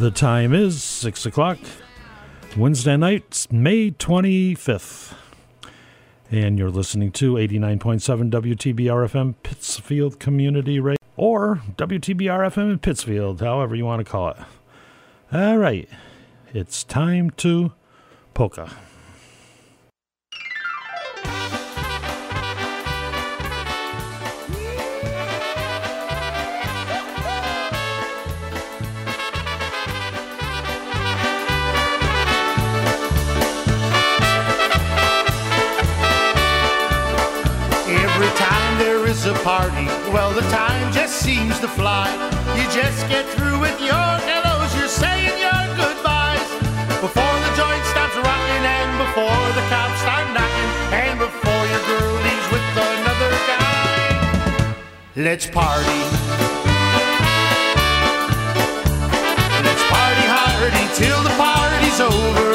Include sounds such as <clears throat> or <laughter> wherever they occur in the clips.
The time is 6 o'clock, Wednesday night, May 25th. And you're listening to 89.7 WTBR FM Pittsfield Community Radio or WTBR FM in Pittsfield, however you want to call it. All right, it's time to polka. Party, well, the time just seems to fly. You just get through with your hellos, you're saying your goodbyes. Before the joint stops rocking, and before the cops start knocking, and before your girl leaves with another guy. Let's party. Let's party hardy till the party's over.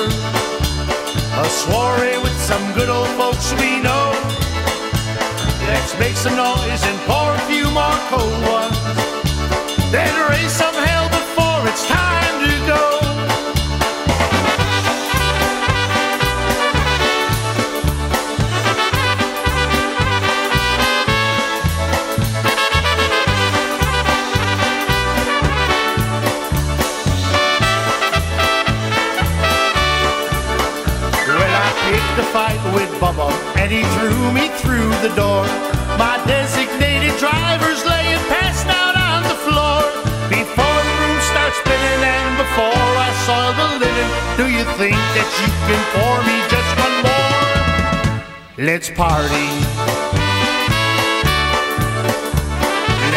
A soiree with some good old folks we know. Let's make some noise and pour a few more cold ones. Then raise some hell before it's time to go. Well, I picked a fight with Bubba, and he threw me through the door. My designated driver's laying passed out on the floor. Before the room starts spinning and before I soil the linen, do you think that you can pour me just one more? Let's party.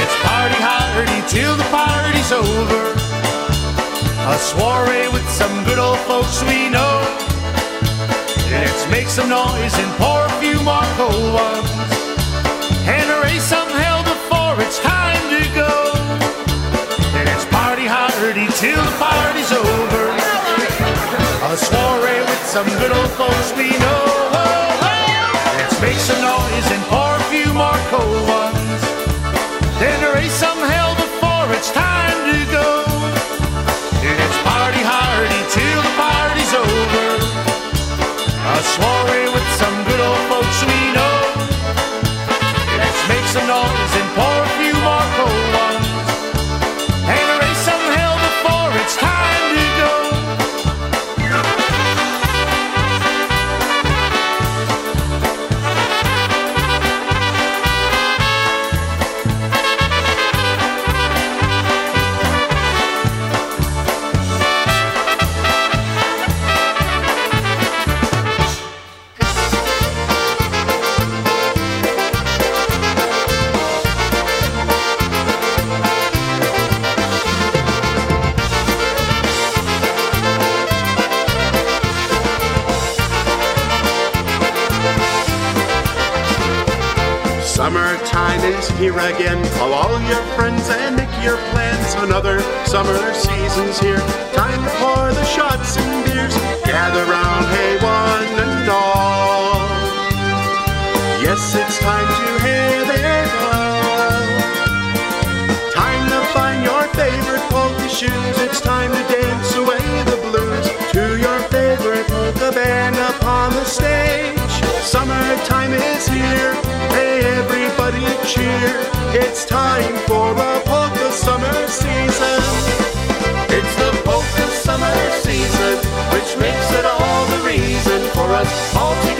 Let's party hardy till the party's over. A soiree with some good old folks we know. Let's make some noise and pour a few more cold ones. And raise some hell before it's time to go. Let's party hardy till the party's over. A soiree with some good old folks we know. Let's make some noise and pour a few more cold ones. Then raise some hell before it's time to go. Let's party hardy till the party's over. A soiree with some good old folks we Summertime is here. Hey, everybody cheer. It's time for a polka summer season. It's the polka summer season, which makes it all the reason for us all to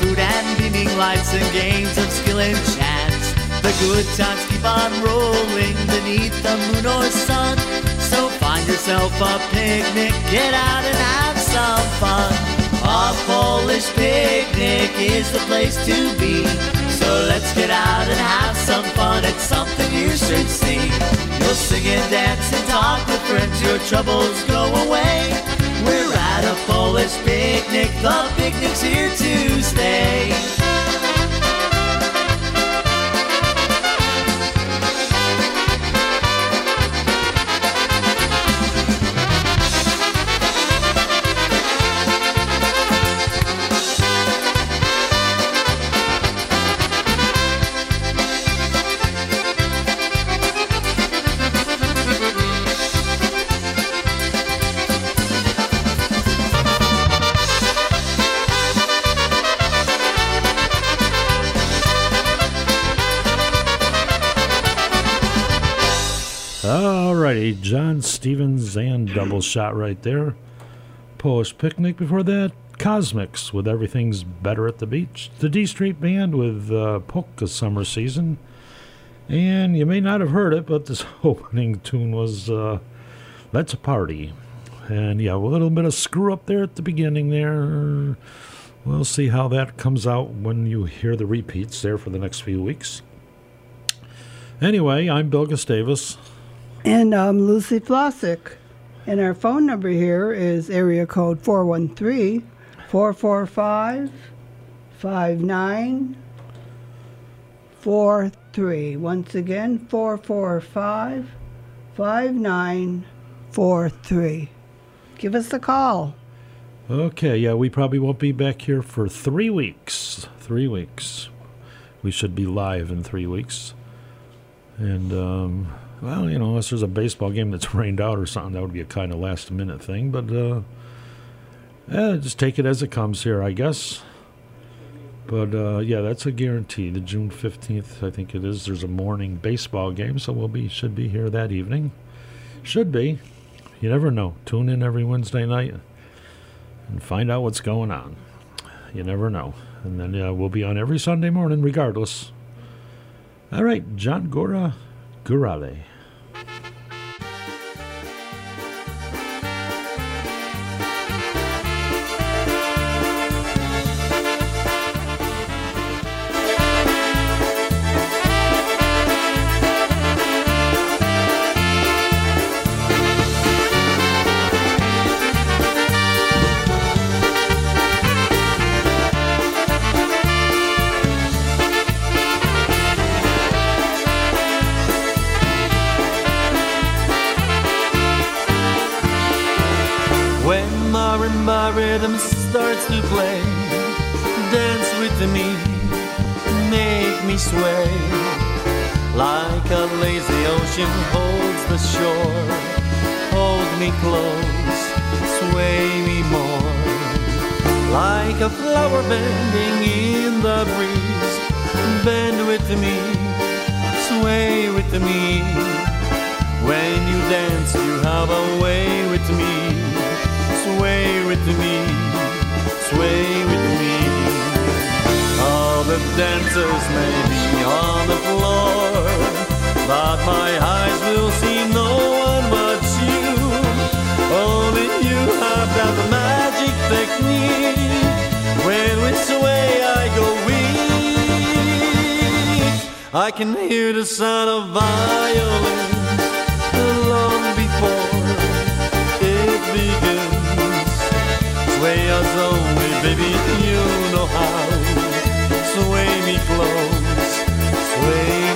food and beaming lights and games of skill and chance. The good times keep on rolling beneath the moon or sun. So find yourself a picnic, get out and have some fun. A Polish picnic is the place to be. So let's get out and have some fun. It's something you should see. You'll sing and dance and talk with friends. Your troubles go away. Polish picnic. The picnic's here to stay. Stevens and double shot right there. Polish Picnic before that. Cosmics with Everything's Better at the Beach. The D Street Band with uh, Polka Summer Season. And you may not have heard it, but this <laughs> opening tune was uh, Let's Party. And yeah, a little bit of screw up there at the beginning there. We'll see how that comes out when you hear the repeats there for the next few weeks. Anyway, I'm Bill Gustavus. And I'm Lucy Flossick. And our phone number here is area code 413 445 5943. Once again, 445 5943. Give us a call. Okay, yeah, we probably won't be back here for three weeks. Three weeks. We should be live in three weeks. And, um, well, you know, unless there's a baseball game that's <laughs> rained out or something, that would be a kind of last minute thing. But, uh, eh, just take it as it comes here, I guess. But, uh, yeah, that's a guarantee. The June 15th, I think it is, there's a morning baseball game, so we'll be, should be here that evening. Should be. You never know. Tune in every Wednesday night and find out what's going on. You never know. And then uh, we'll be on every Sunday morning, regardless. All right, John Gora Gurale. The dancers may be on the floor, but my eyes will see no one but you. Only you have that magic technique. When we sway, I go weak. I can hear the sound of violins long before it begins. Sway us only, baby, me close, sway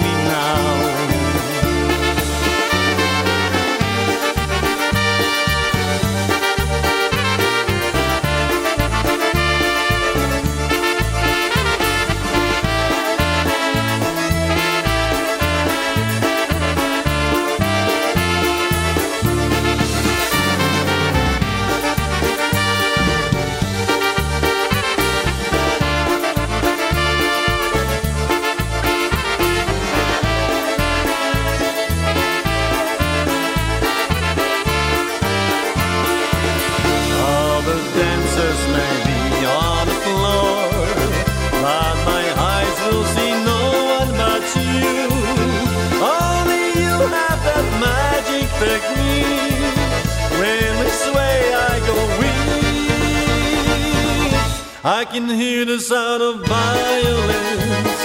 can hear the sound of violins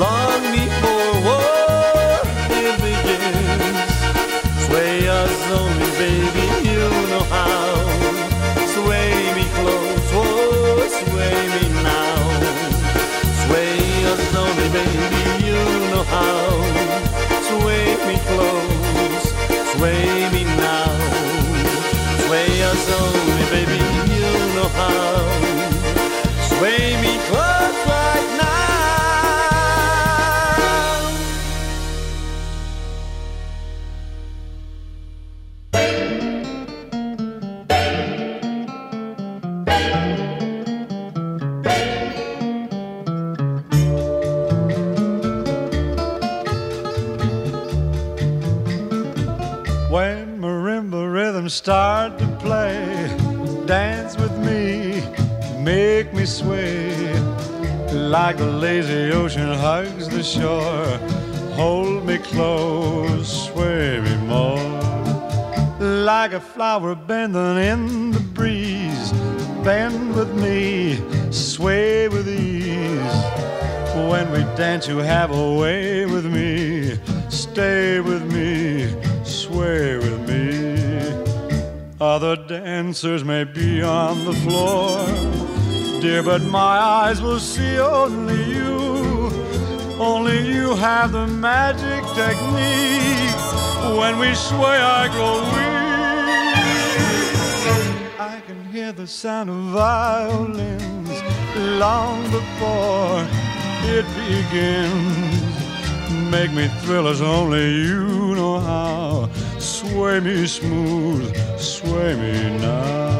long before war begins. Sway us only, baby, you know how. Sway me close, oh, sway me now. Sway us only, baby, you know how. Sway me close, sway me now. Sway us only, baby, you know how. Sway Dance, you have a way with me. Stay with me, sway with me. Other dancers may be on the floor, dear, but my eyes will see only you. Only you have the magic technique. When we sway, I grow weak. I can hear the sound of violins long before it begins. Make me thrill as only you know how. Sway me smooth, sway me now.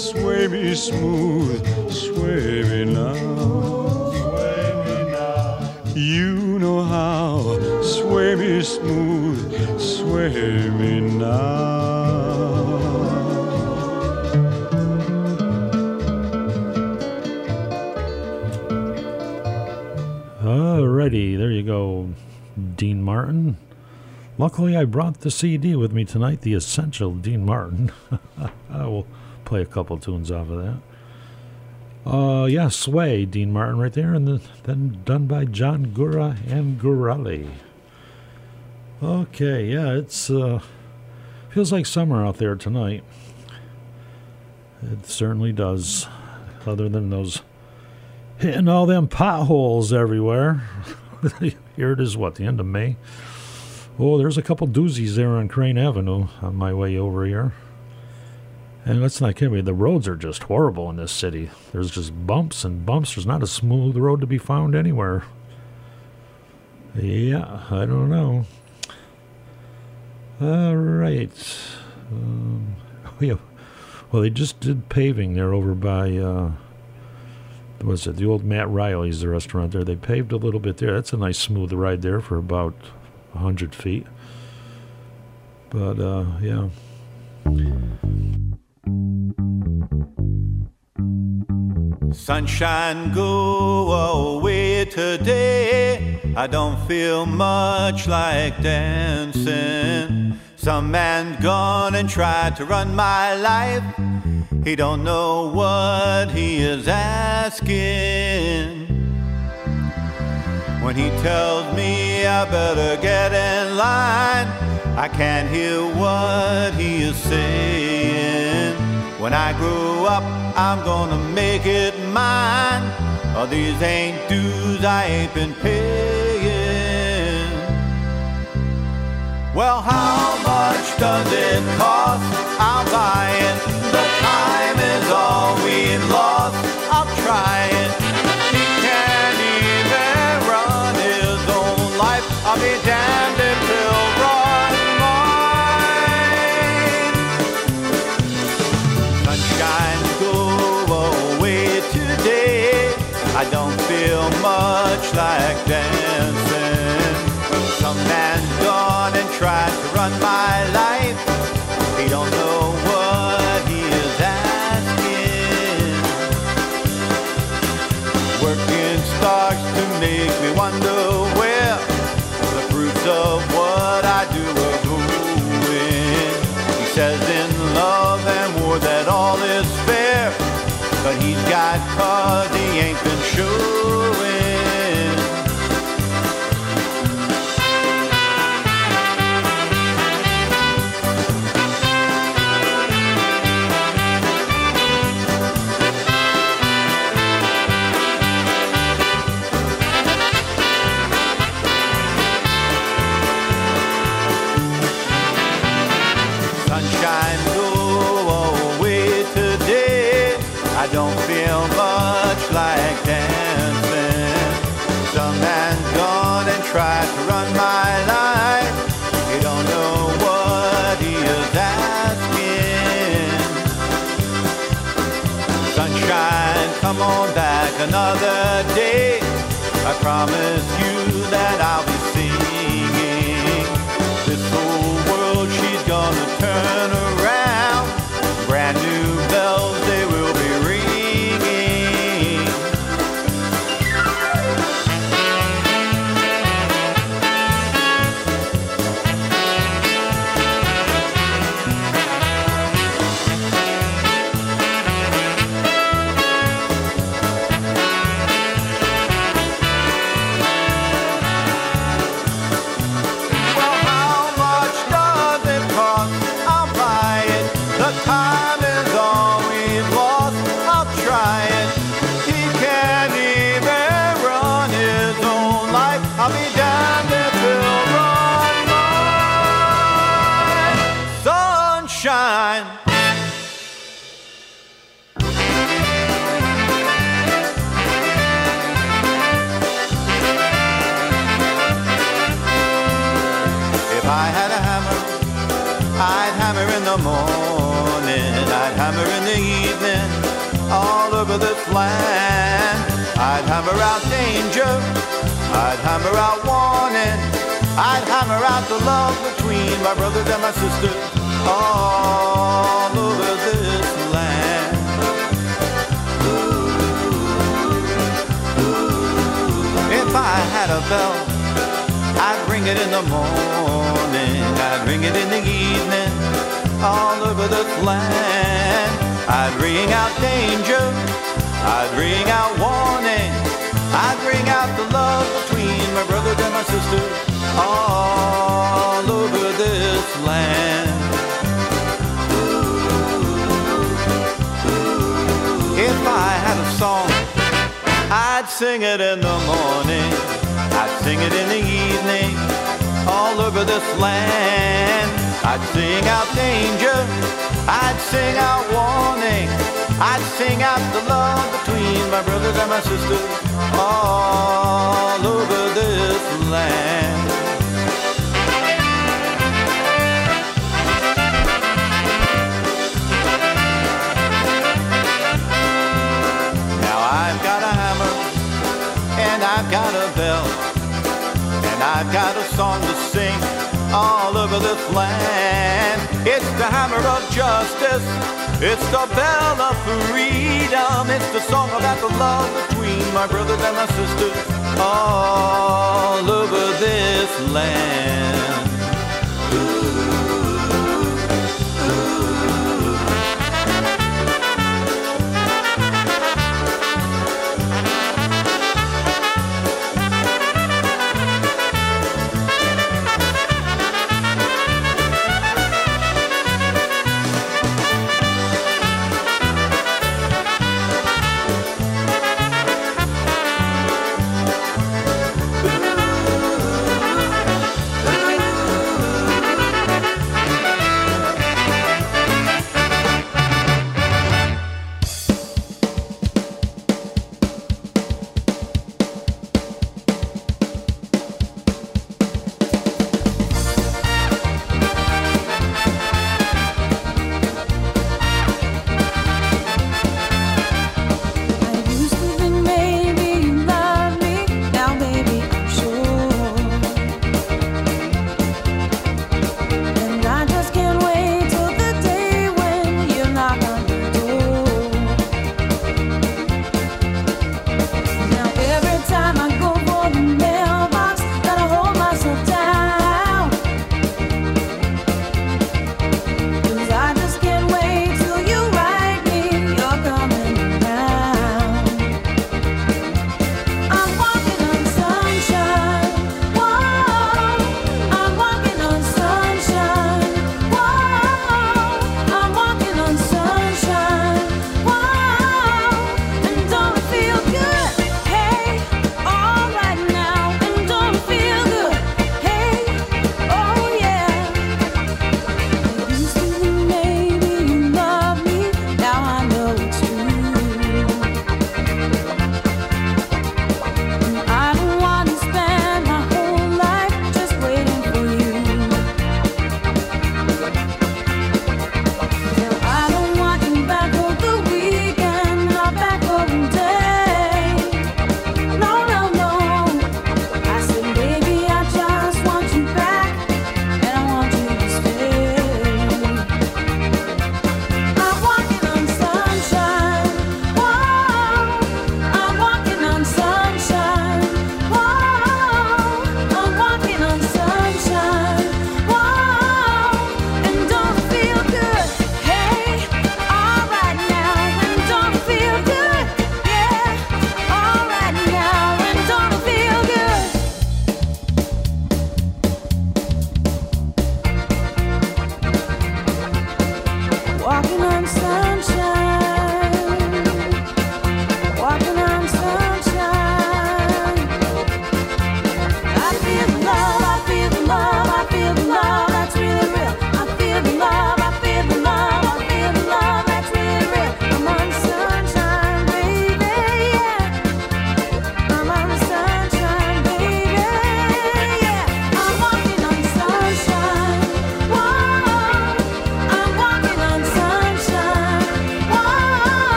Sway me smooth, sway me now. Sway me now. You know how. Sway me smooth, sway me now. Alrighty, there you go, Dean Martin. Luckily, I brought the CD with me tonight, the Essential Dean Martin. <laughs> I will play a couple tunes off of that. Uh, yeah, Sway, Dean Martin right there, and the, then done by John Gura and Gurali. Okay, yeah, it's uh, feels like summer out there tonight. It certainly does. Other than those hitting all them potholes everywhere. <laughs> here it is, what, the end of May? Oh, there's a couple doozies there on Crane Avenue on my way over here. And let's not kid me, the roads are just horrible in this city. There's just bumps and bumps. There's not a smooth road to be found anywhere. Yeah, I don't know. All right. Um. <laughs> Well, they just did paving there over by, uh, was it the old Matt Riley's, the restaurant there? They paved a little bit there. That's a nice smooth ride there for about 100 feet. But, uh, yeah. Sunshine, go away today. I don't feel much like dancing. Some man gone and tried to run my life. He don't know what he is asking. When he tells me I better get in line, I can't hear what he is saying. When I grow up, I'm gonna make it mine. Oh, these ain't dues I ain't been paying. Well, how much does it cost? I'll buy it. The time is all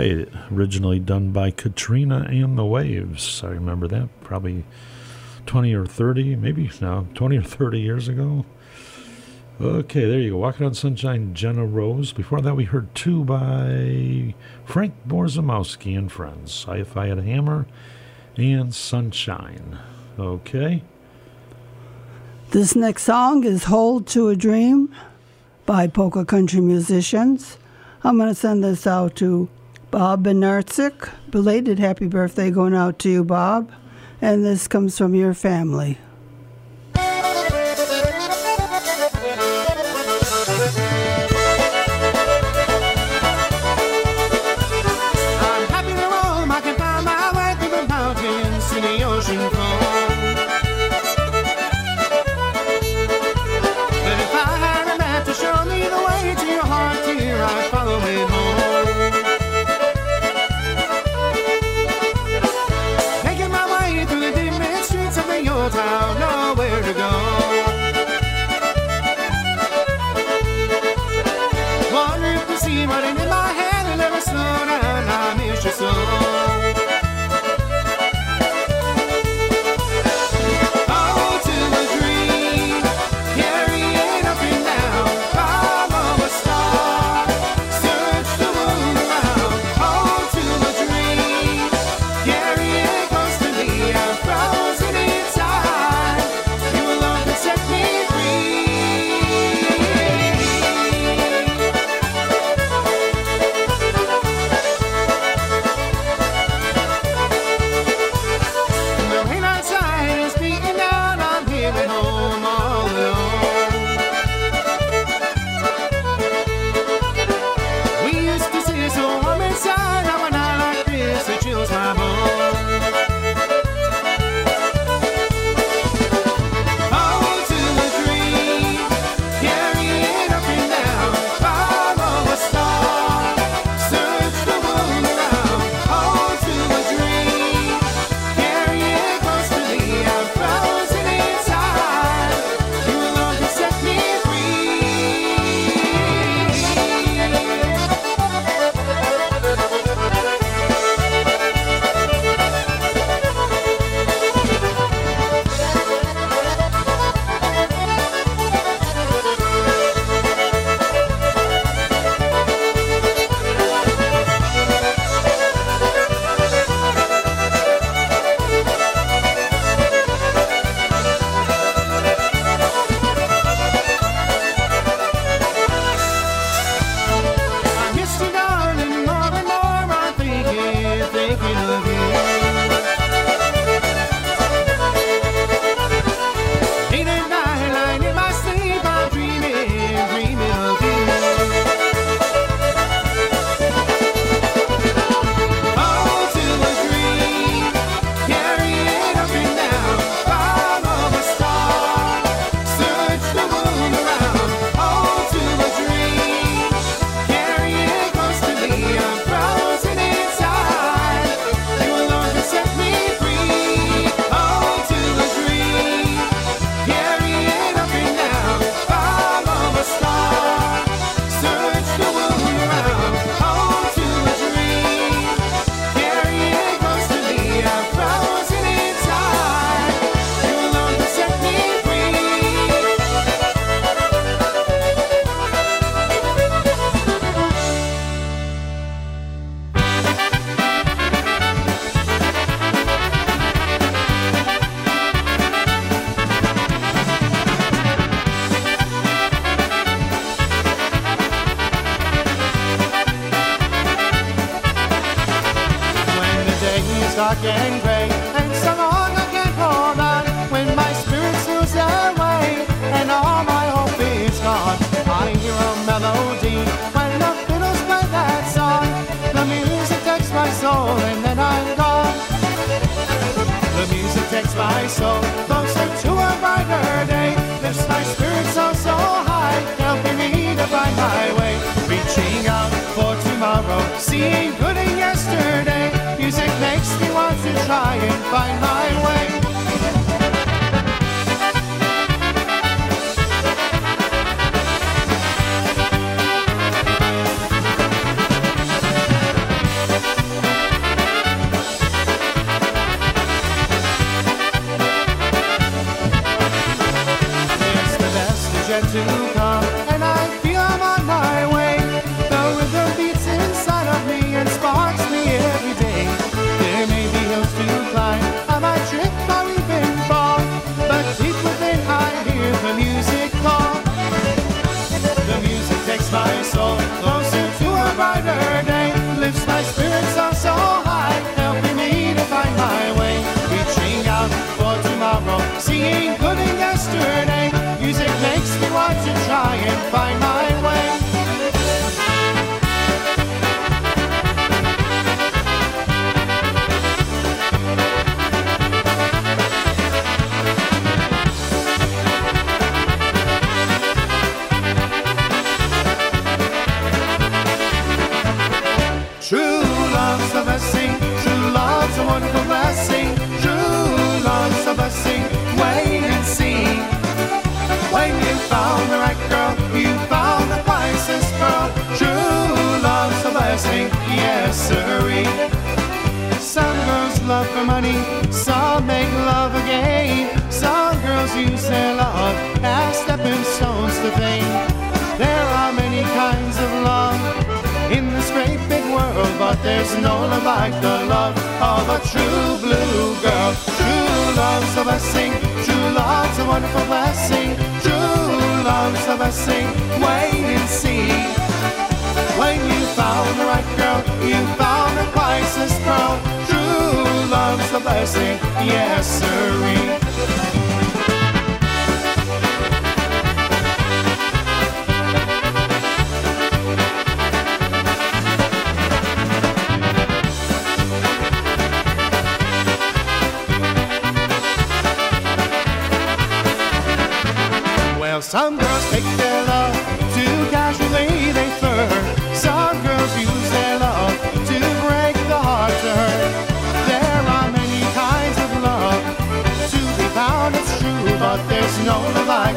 Originally done by Katrina and the Waves. I remember that probably 20 or 30, maybe now 20 or 30 years ago. Okay, there you go. Walking on Sunshine, Jenna Rose. Before that, we heard two by Frank Borzamowski and Friends. If I Had a Hammer and Sunshine. Okay. This next song is Hold to a Dream by Polka Country Musicians. I'm going to send this out to Bob Benarczyk. Belated happy birthday going out to you, Bob. And this comes from your family.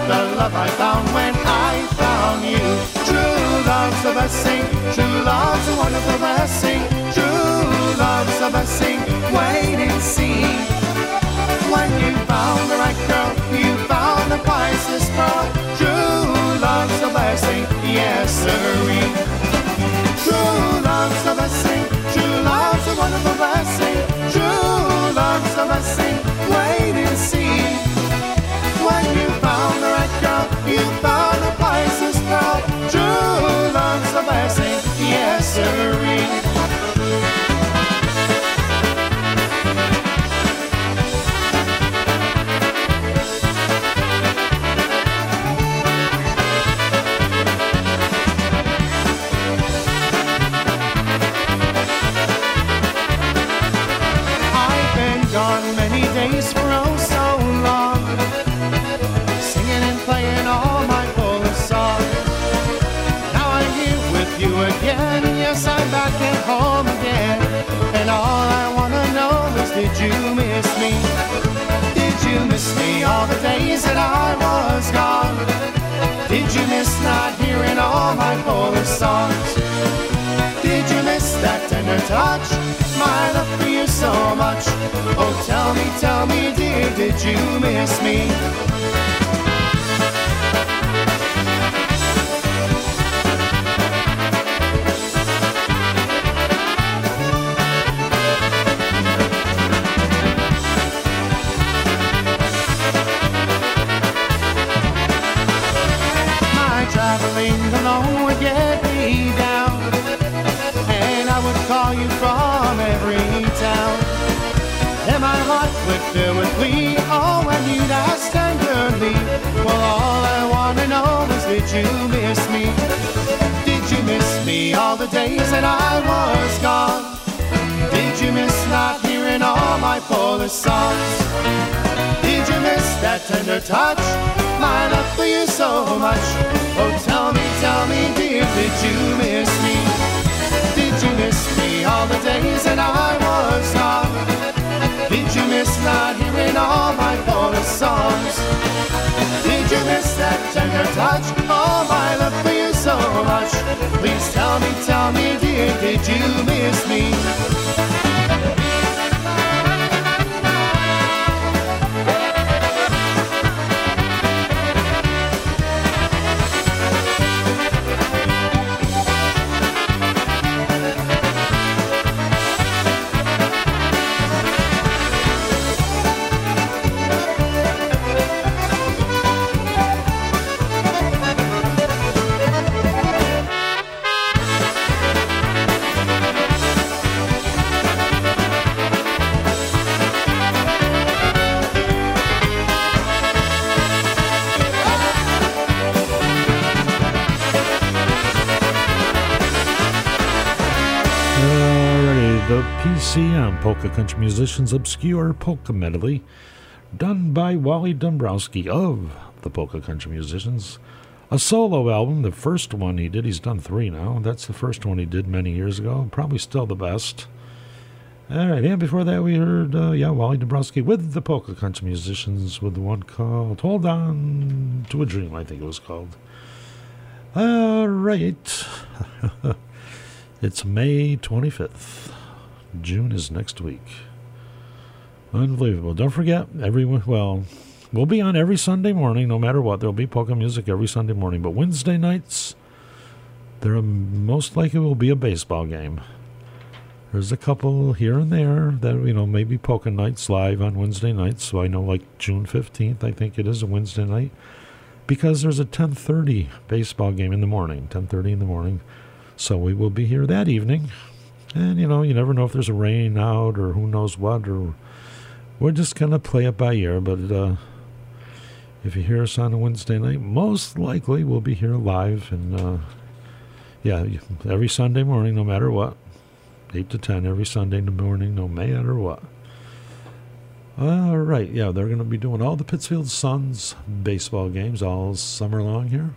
The love I found when I found you. True love's a blessing, true love's a wonderful blessing. True love's a blessing, wait and see. When you found the right girl, you found the wisest pearl. True love's a blessing, yes sirree. True love's a blessing, true love's a wonderful blessing. True love's a blessing, wait girl, you found the wisest pearl. True love's a blessing, yes sirree. Home again, and all I wanna know is did you miss me? Did you miss me all the days that I was gone? Did you miss not hearing all my Polish songs? Did you miss that tender touch? My love for you so much. Oh, tell me, tell me, dear, did you miss me? You miss me? Did you miss me all the days that I was gone? Did you miss not hearing all my Polish songs? Did you miss that tender touch? My love for you so much. Oh, tell me, tell me, dear, did you miss me? Did you miss me all the days that I was gone? Did you miss not hearing all my Polish songs? Did you miss that tender touch? Oh, my love for you so much. Please tell me, tell me, dear, did you miss me? Polka Country Musicians Obscure Polka Medley, done by Wally Dombrowski of the Polka Country Musicians. A solo album, the first one he did. He's done three now. That's the first one he did many years ago. Probably still the best. All right, and before that we heard, uh, yeah, Wally Dombrowski with the Polka Country Musicians with the one called Hold On to a Dream, I think it was called. All right. <laughs> it's May 25th. June is next week. Unbelievable. Don't forget, everyone, well, we'll be on every Sunday morning, no matter what. There'll be polka music every Sunday morning. But Wednesday nights, there most likely will be a baseball game. There's a couple here and there that, you know, maybe polka nights live on Wednesday nights. So I know like June 15th, I think it is a Wednesday night. Because there's a 1030 baseball game in the morning, 1030 in the morning. So we will be here that evening. And, you know, you never know if there's a rain out or who knows what, or we're just to play it by ear. But uh, if you hear us on a Wednesday night, most likely we'll be here live. And, uh, yeah, every Sunday morning, no matter what. 8 to 10 every Sunday morning, no matter what. All right, yeah, they're to be doing all the Pittsfield Suns baseball games all summer long here.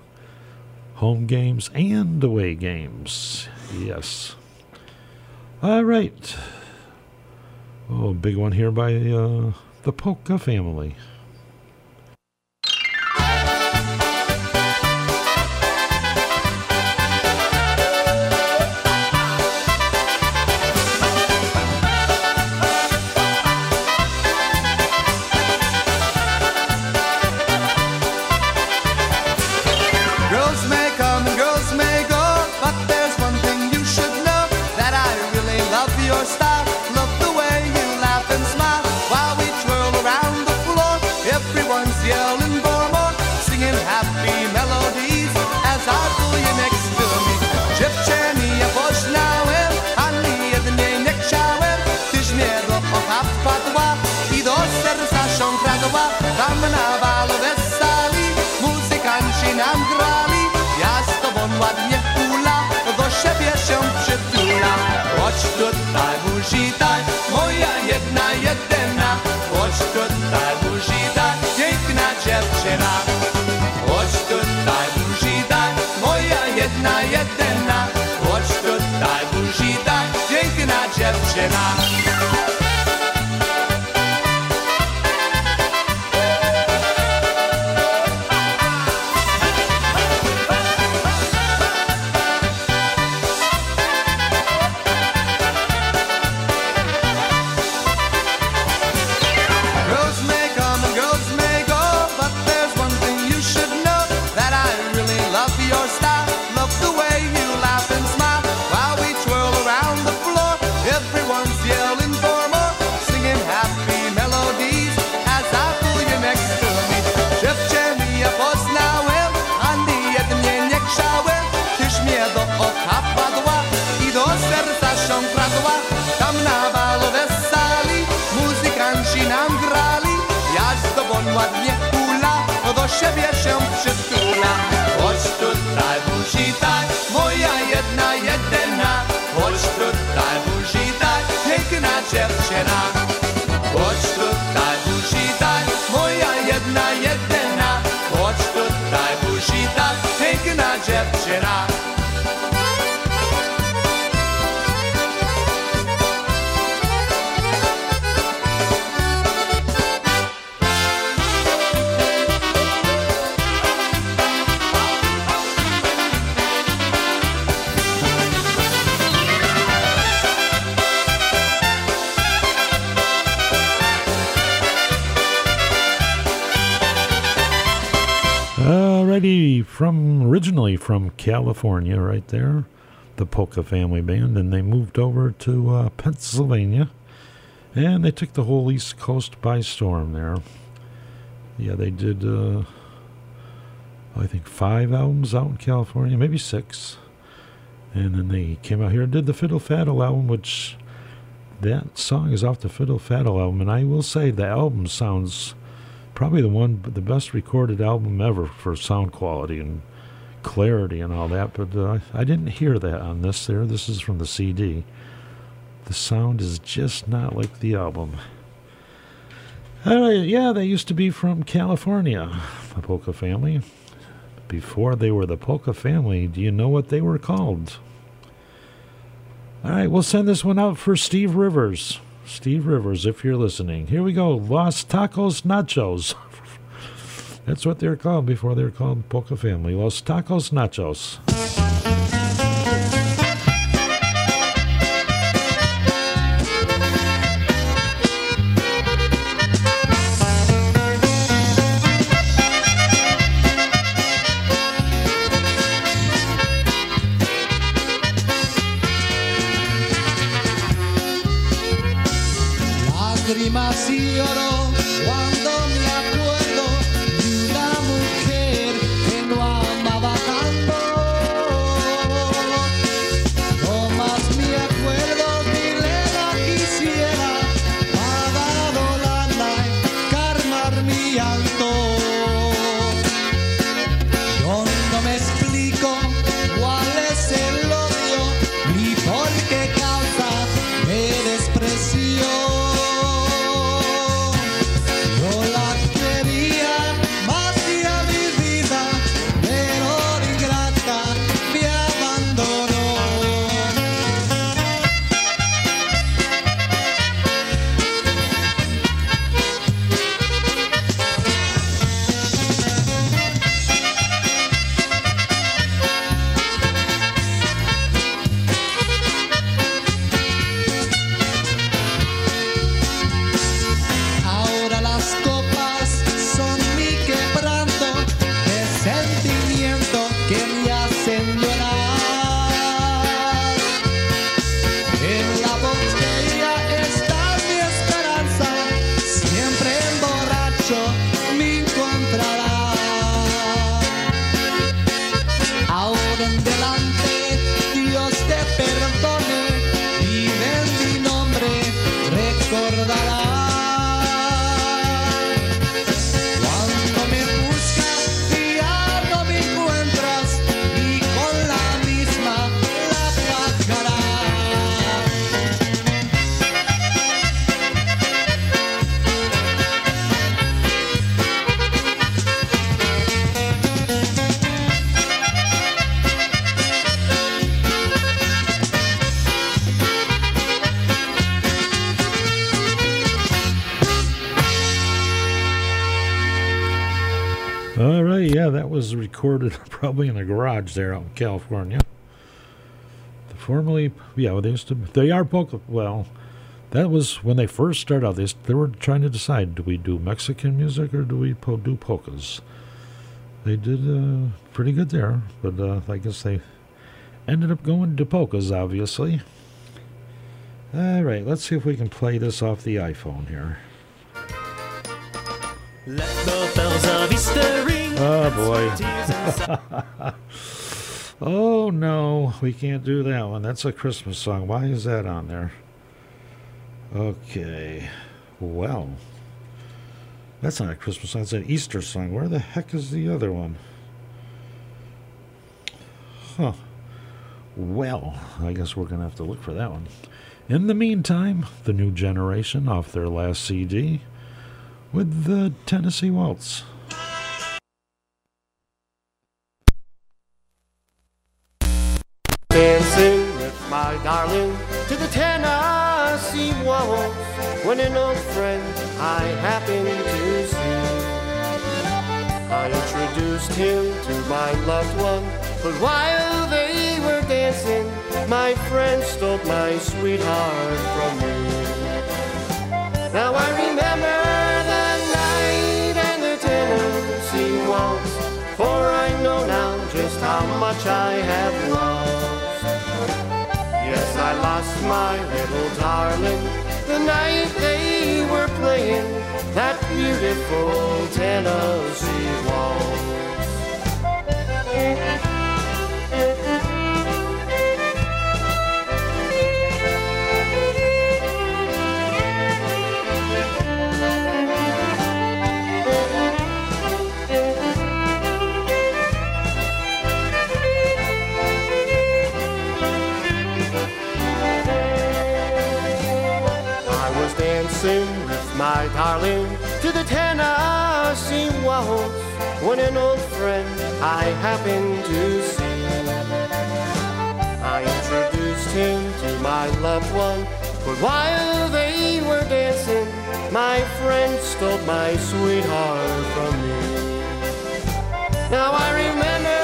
Home games and away games. Yes. All right. Oh, big one here by uh, the Polka family. Dziewczyna. Dziewczyna. Originally from California, right there, the Polka Family Band, and they moved over to uh, Pennsylvania, and they took the whole East Coast by storm there. Yeah, they did, uh, I think, five albums out in California, maybe six, and then they came out here and did the Fiddle Faddle album, which that song is off the Fiddle Faddle album, and I will say the album sounds probably the one, the best recorded album ever for sound quality and clarity and all that. But uh, I didn't hear that on this. There, this is from the CD. The sound is just not like the album. Uh, yeah, they used to be from California, the Polka family. Before they were the Polka family, do you know what they were called? All right, we'll send this one out for Steve Rivers. Steve Rivers, if you're listening. Here we go. Los Tacos Nachos. <laughs> That's what they were called before they were called Polka Family. Los Tacos Nachos. Yeah, that was recorded <laughs> probably in a garage there out in California. The formerly, yeah, they used to, they are polka. Well, that was when they first started out. They, they were trying to decide: do we do Mexican music or do we po- do polkas? They did uh, pretty good there, but uh, I guess they ended up going to polkas, obviously. All right, let's see if we can play this off the iPhone here. Let the bells of Easter. Oh boy. <laughs> Oh no, we can't do that one. That's a Christmas song. Why is that on there? Okay. Well, that's not a Christmas song. It's an Easter song. Where the heck is the other one? Huh. Well, I guess we're going to have to look for that one. In the meantime, the new generation off their last CD with the Tennessee Waltz. Dancing with my darling to the Tennessee waltz when an old friend I happened to see. I introduced him to my loved one, but while they were dancing, my friend stole my sweetheart from me. Now I remember the night and the Tennessee waltz, for I know now just how much I have lost. I lost my little darling the night they were playing that beautiful Tennessee waltz. My darling to the Tennessee waltz when an old friend I happened to see. I introduced him to my loved one, but while they were dancing, my friend stole my sweetheart from me. Now I remember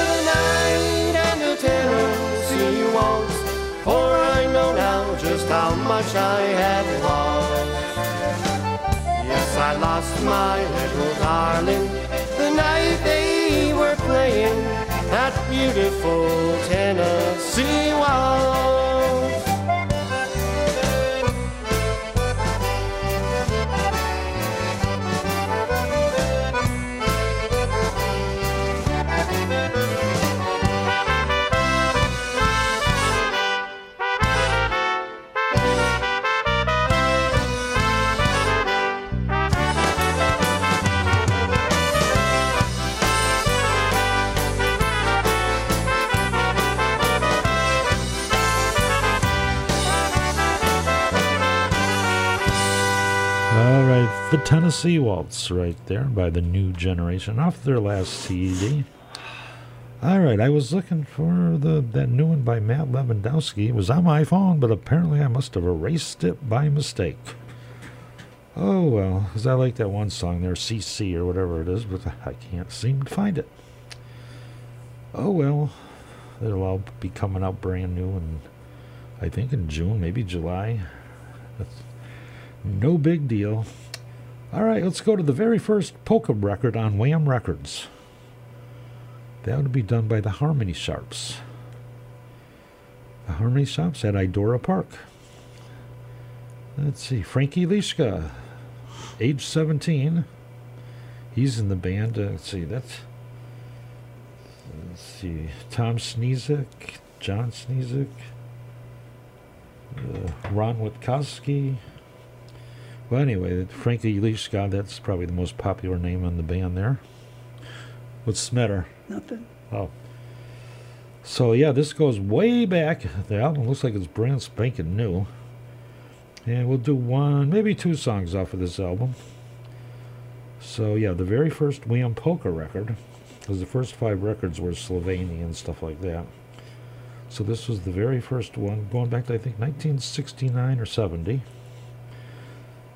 the night and the Tennessee waltz, for I know now just how much I had lost. I lost my little oh, darling the night they were playing that beautiful Tennessee waltz. The Tennessee Waltz right there by the New Generation off their last CD. All right, I was looking for the that new one by Matt Lewandowski. It was on my phone, but apparently I must have erased it by mistake. Oh well, 'cause I like that one song there, CC or whatever it is, but I can't seem to find it. Oh well, it'll all be coming out brand new, and I think in June, maybe July. That's no big deal. All right, let's go to the very first polka record on Wham Records. That would be done by the Harmony Sharps. The Harmony Sharps at Idora Park. Let's see, Frankie Lishka, age 17. He's in the band. Uh, let's see, that's. Let's see, Tom Sneezek, John Sneezek, uh, Ron Witkowski. Well, anyway, Frankie Lishka, that's probably the most popular name on the band there. What's the matter? Nothing. Oh. So, yeah, this goes way back. The album looks like it's brand spanking new. And we'll do one, maybe two songs off of this album. So, yeah, the very first Wham Polka record, because the first five records were Slovenia and stuff like that. So, this was the very first one, going back to, I think, 1969 or 70.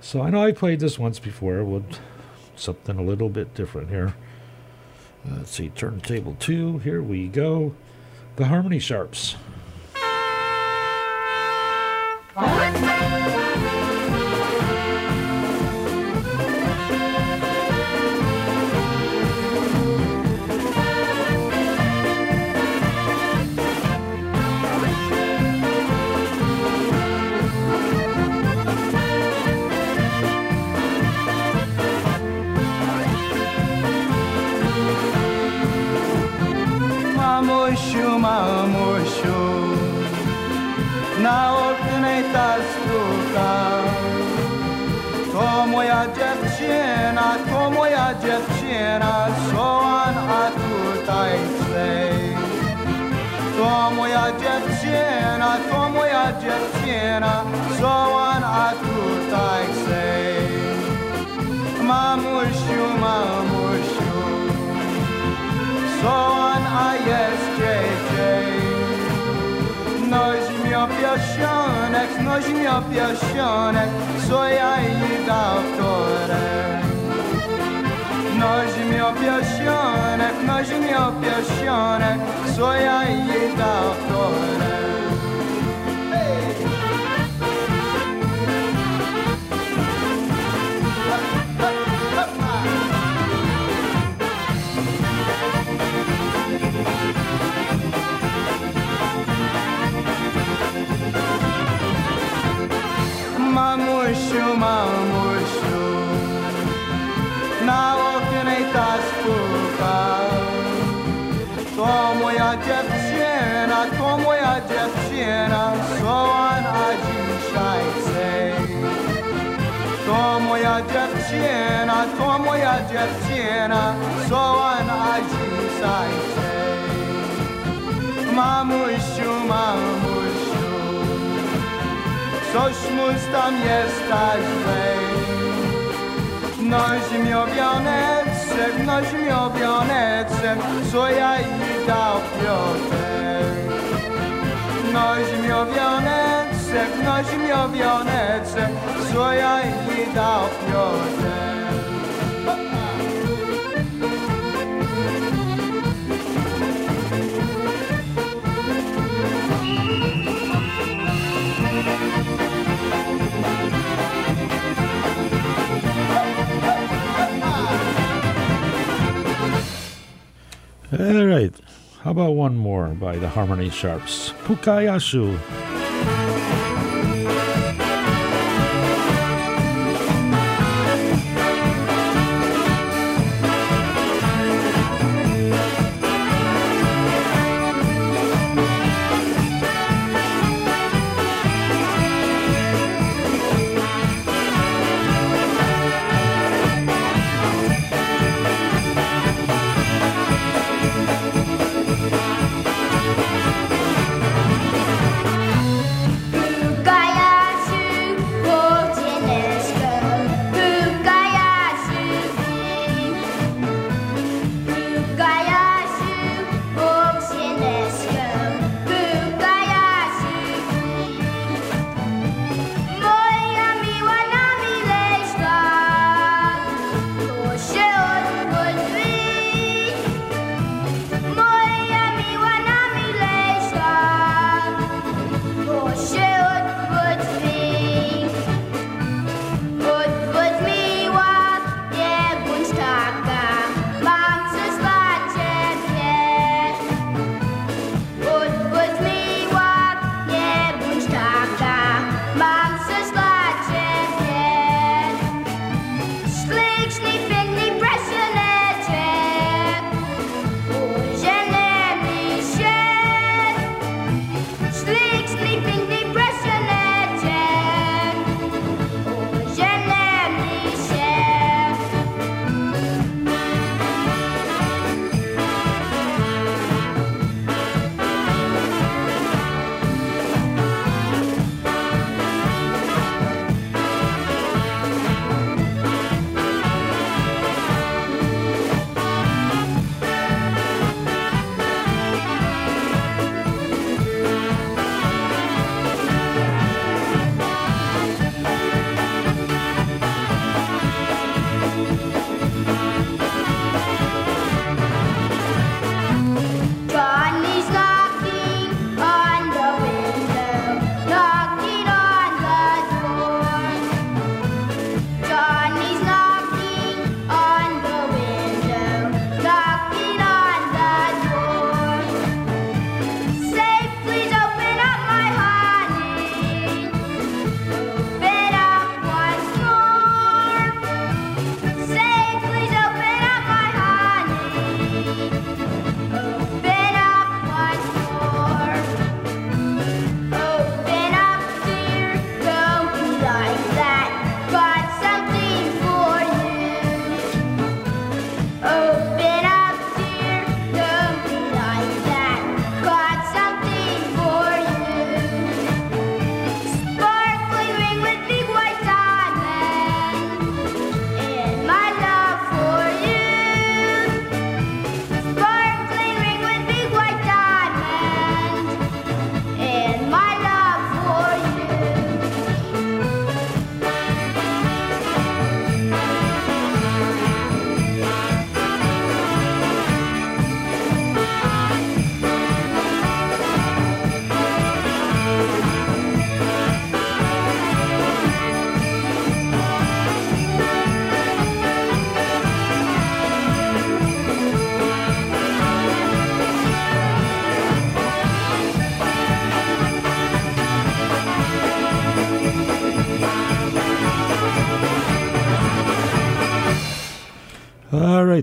So I know I played this once before with something a little bit different here. Uh, let's see, turntable two. Here we go. The Harmony Sharps. Dziewczyna, co ona tutaj chce. To moja dziewczyna, to moja dziewczyna, co ona tutaj chce. Mamusiu, mamusiu, co ona jest JJ. Noś mi o piosionek, noś mi o piosionek, co ja jej. Noś Nojmi opjašjone, nojmi opjašjone, svoja jeda otvorene. mamushu mamushu now moja dziewczyna, to moja dziewczyna, co ona dzisiaj chce. To moja dziewczyna, to moja dziewczyna, co ona dzisiaj chce. Mamusiu, mamusiu, coś mus tam jest tak. Noś mi owianeczek, noś mi owianeczek, co ja All right. How about one more by the Harmony Sharps? Pukayashu.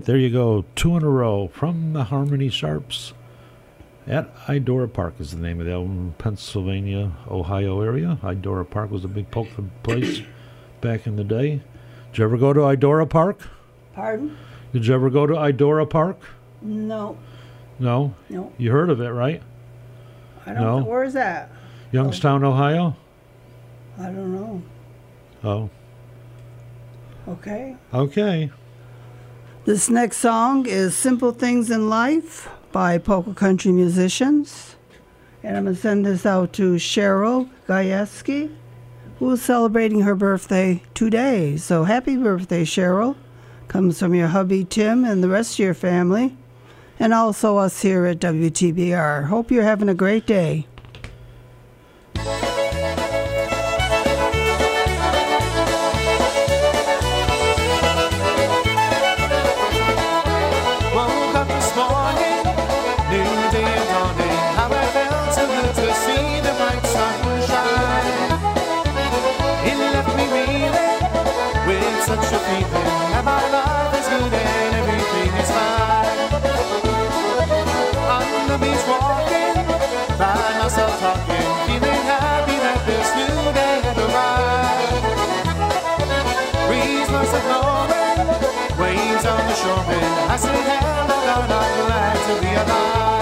there you go, two in a row from the Harmony Sharps at Idora Park is the name of the album, Pennsylvania, Ohio area. Idora Park was a big poker place <coughs> back in the day. Did you ever go to Idora Park? Pardon? Did you ever go to Idora Park? No. No? No. You heard of it, right? I don't know. Where is that? Youngstown, oh. Ohio? I don't know. Oh. Okay. Okay. This next song is Simple Things in Life by Polka Country Musicians. And I'm going to send this out to Cheryl Gajewski, who is celebrating her birthday today. So happy birthday, Cheryl. Comes from your hubby, Tim, and the rest of your family, and also us here at WTBR. Hope you're having a great day. moment. I said, hello, and I'm glad to be alive.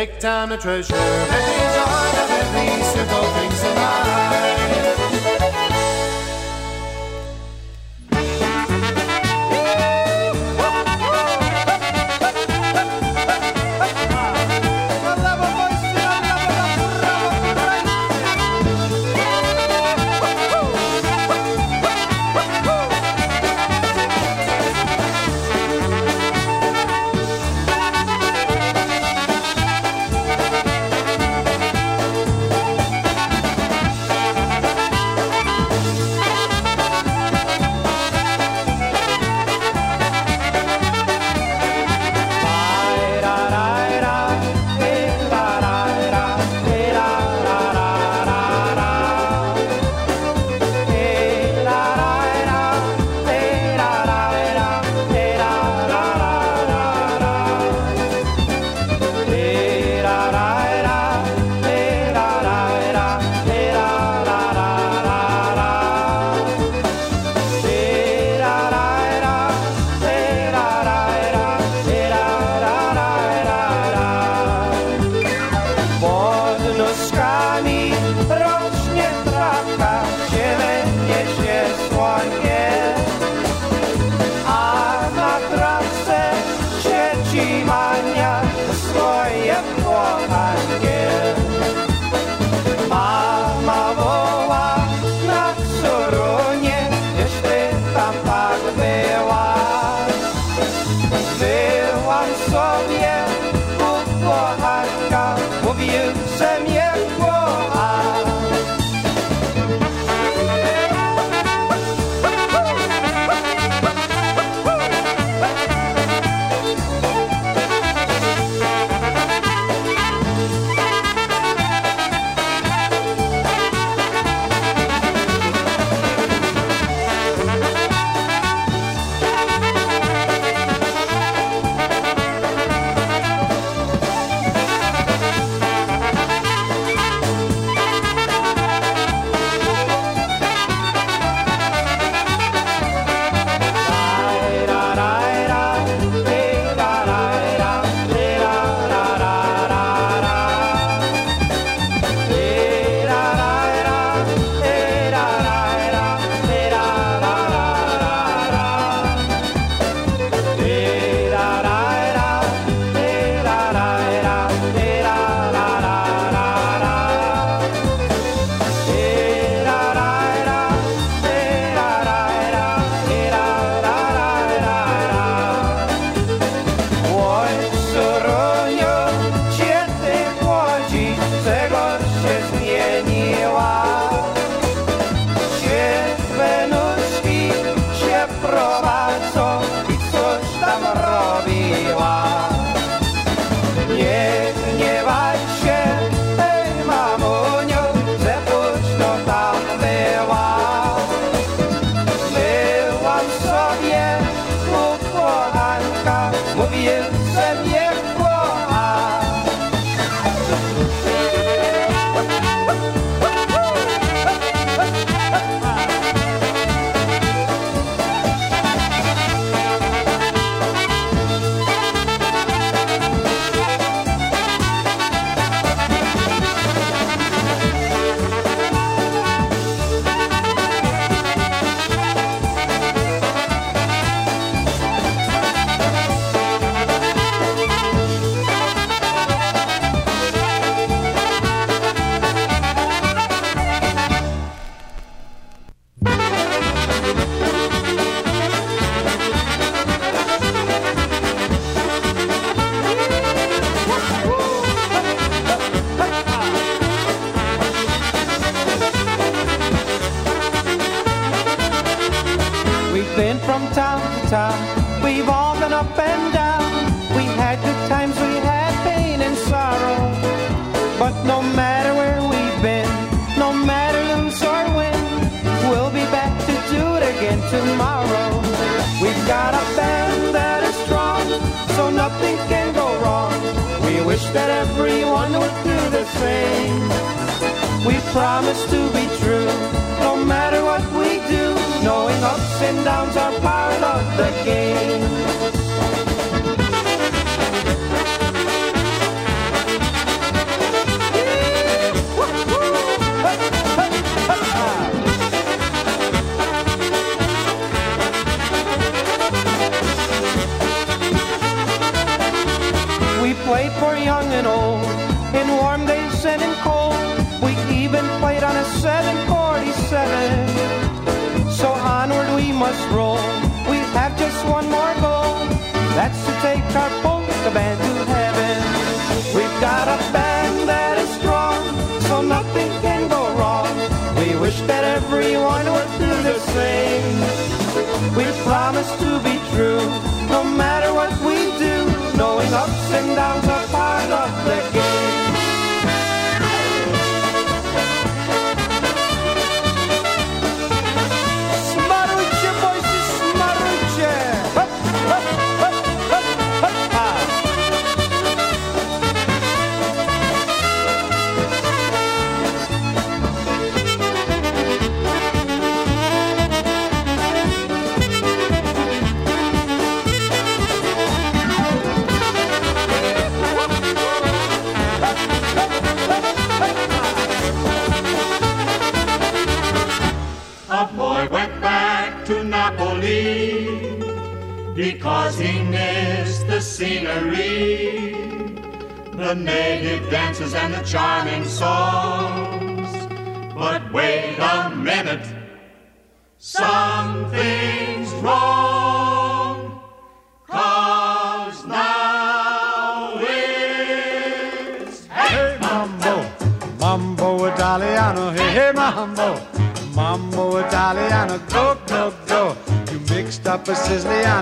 Take down to treasure that is on every circle wish that everyone would do the same. We promise to be true, no matter what we do. Knowing ups and downs are part of the game. 747. So onward we must roll. We have just one more goal. That's to take our polka band to heaven. We've got a band that is strong, so nothing can go wrong. We wish that everyone would do the same. We promise to be true, no matter what we do. Knowing ups and downs because he missed the scenery, the native dances and the charming songs. But wait a minute, something's wrong. Cause now it's Hey mambo, mambo Italiano, hey hey mambo, mambo Italiano, go go go. You mixed up a Siciliano,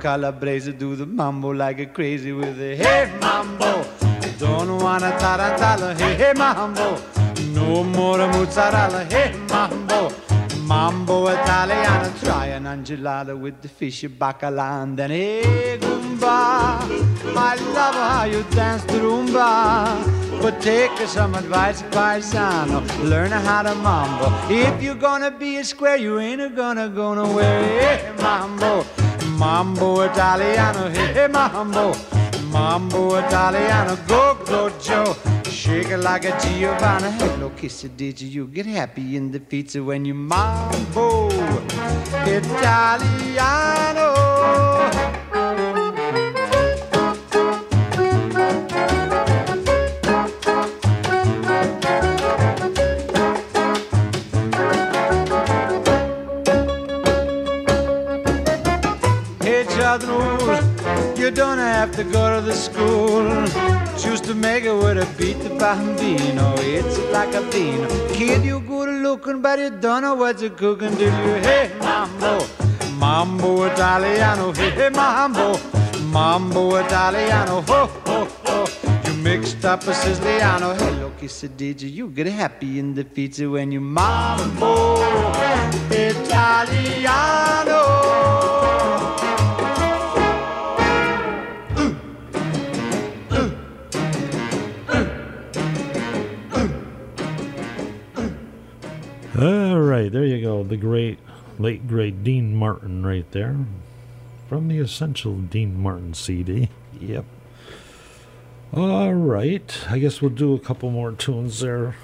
Calabrese do the mambo like a crazy with a hey mambo. Don't wanna tarantella, hey hey mambo. No more mozzarella, hey mambo. Mambo Italiano, try an angelada with the fish bacala and then hey Goomba. I love how you dance the rumba. But take some advice, paisano. Learn how to mambo. If you're gonna be a square, you ain't gonna go nowhere. Hey, mambo, mambo Italiano. Hey, hey, mambo, mambo Italiano. Go, go, Joe. Shake it like a Giovanna. Hello, kiss it, did you? Get happy in the pizza when you mambo Italiano. You don't have to go to the school. Choose to make it with a beat the bambino. It's like a bean. Kid, you good looking, but you don't know what you're cooking, do you? Hey, mambo, mambo Italiano. Hey, hey, mambo, mambo Italiano. Ho, ho, ho. You mixed up a Siciliano. Hello, kiss it, did you? You get happy in the pizza when you mambo Italiano. All right, there you go. The great, late great Dean Martin right there. From the Essential Dean Martin CD. Yep. All right. I guess we'll do a couple more tunes there.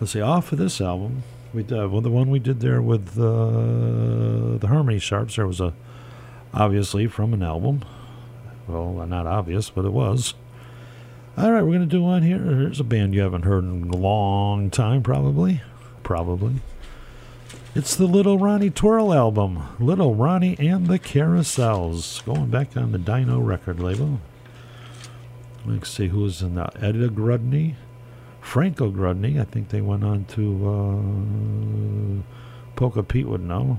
Let's see, off of this album. We did, well, the one we did there with uh, the Harmony Sharps, there was a, obviously from an album. Well, not obvious, but it was. All right, we're going to do one here. Here's a band you haven't heard in a long time, probably. Probably. It's the Little Ronnie Twirl album. Little Ronnie and the Carousels. Going back on the Dino record label. Let's see who's in that. Edda Grudney. Franco Grudney. I think they went on to uh, Polka Pete would know.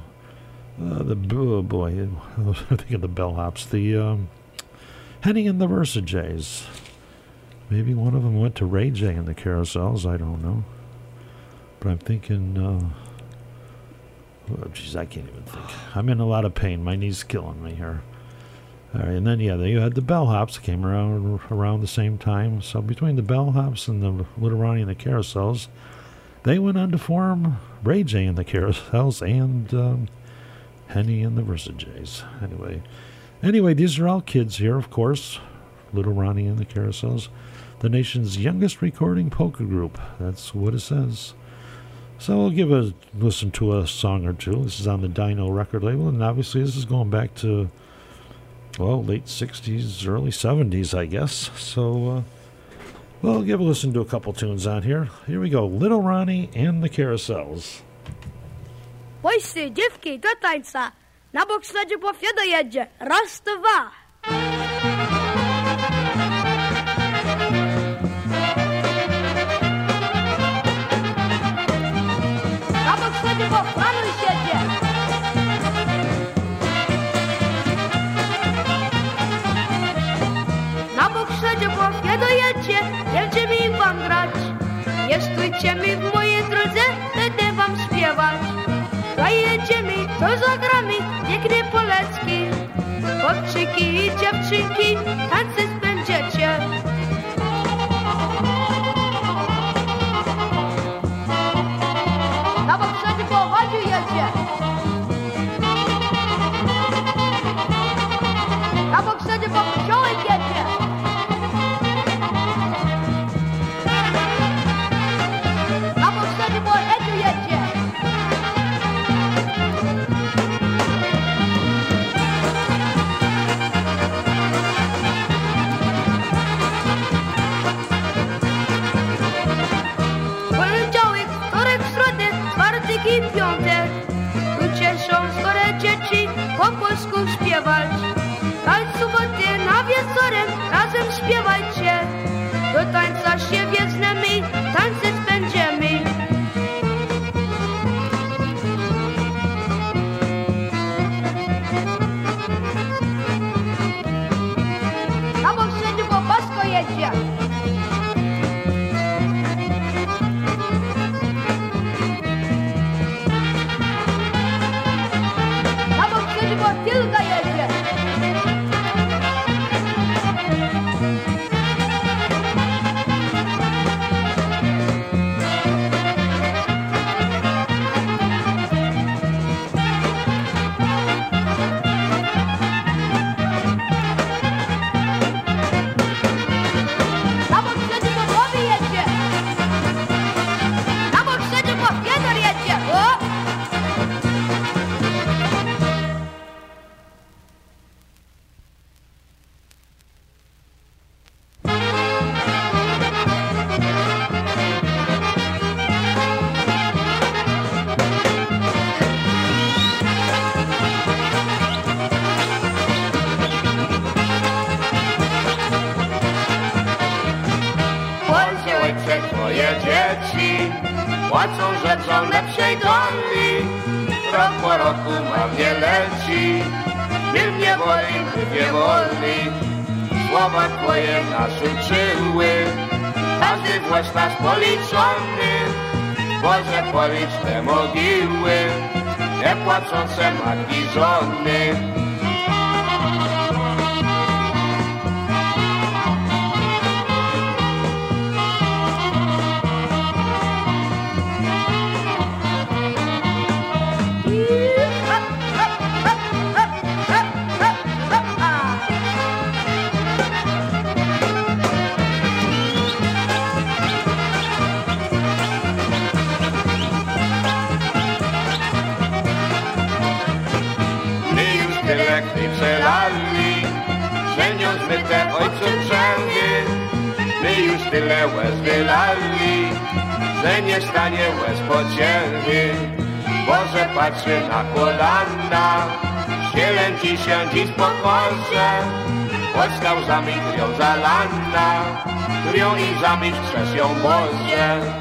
Uh, the oh boy, <laughs> I think of the bellhops. The um, Henny and the Versajays. Maybe one of them went to Ray J and the Carousels. I don't know. But I'm thinking. Uh, oh, geez, I can't even think. I'm in a lot of pain. My knee's killing me here. All right, and then yeah, you had the bellhops that came around around the same time. So between the bellhops and the Little Ronnie and the Carousels, they went on to form Ray J and the Carousels and um, Henny and the Versajays. Anyway, anyway, these are all kids here, of course. Little Ronnie and the Carousels, the nation's youngest recording polka group. That's what it says. So we'll give a listen to a song or two. This is on the Dino record label, and obviously this is going back to well, late 60s, early 70s, I guess. So, uh, we'll give a listen to a couple tunes on here. Here we go Little Ronnie and the Carousels. Tańca. Na bok śledzie po fiodo jedzie. Raz, Chłopczyki i dziewczynki, tańce śpiewać. Daj soboty na wieczorem razem śpiewajcie. Do tańca się wieznemy, policzony Boże policz te mogiły Niepłacące matki żony wylali, że nie stanie łez pocięty. Boże patrzy na kolana, zielęci się dziś pokorze. Polska łzami krwią zalana, krwią i łzami wskrzesz ją Boże.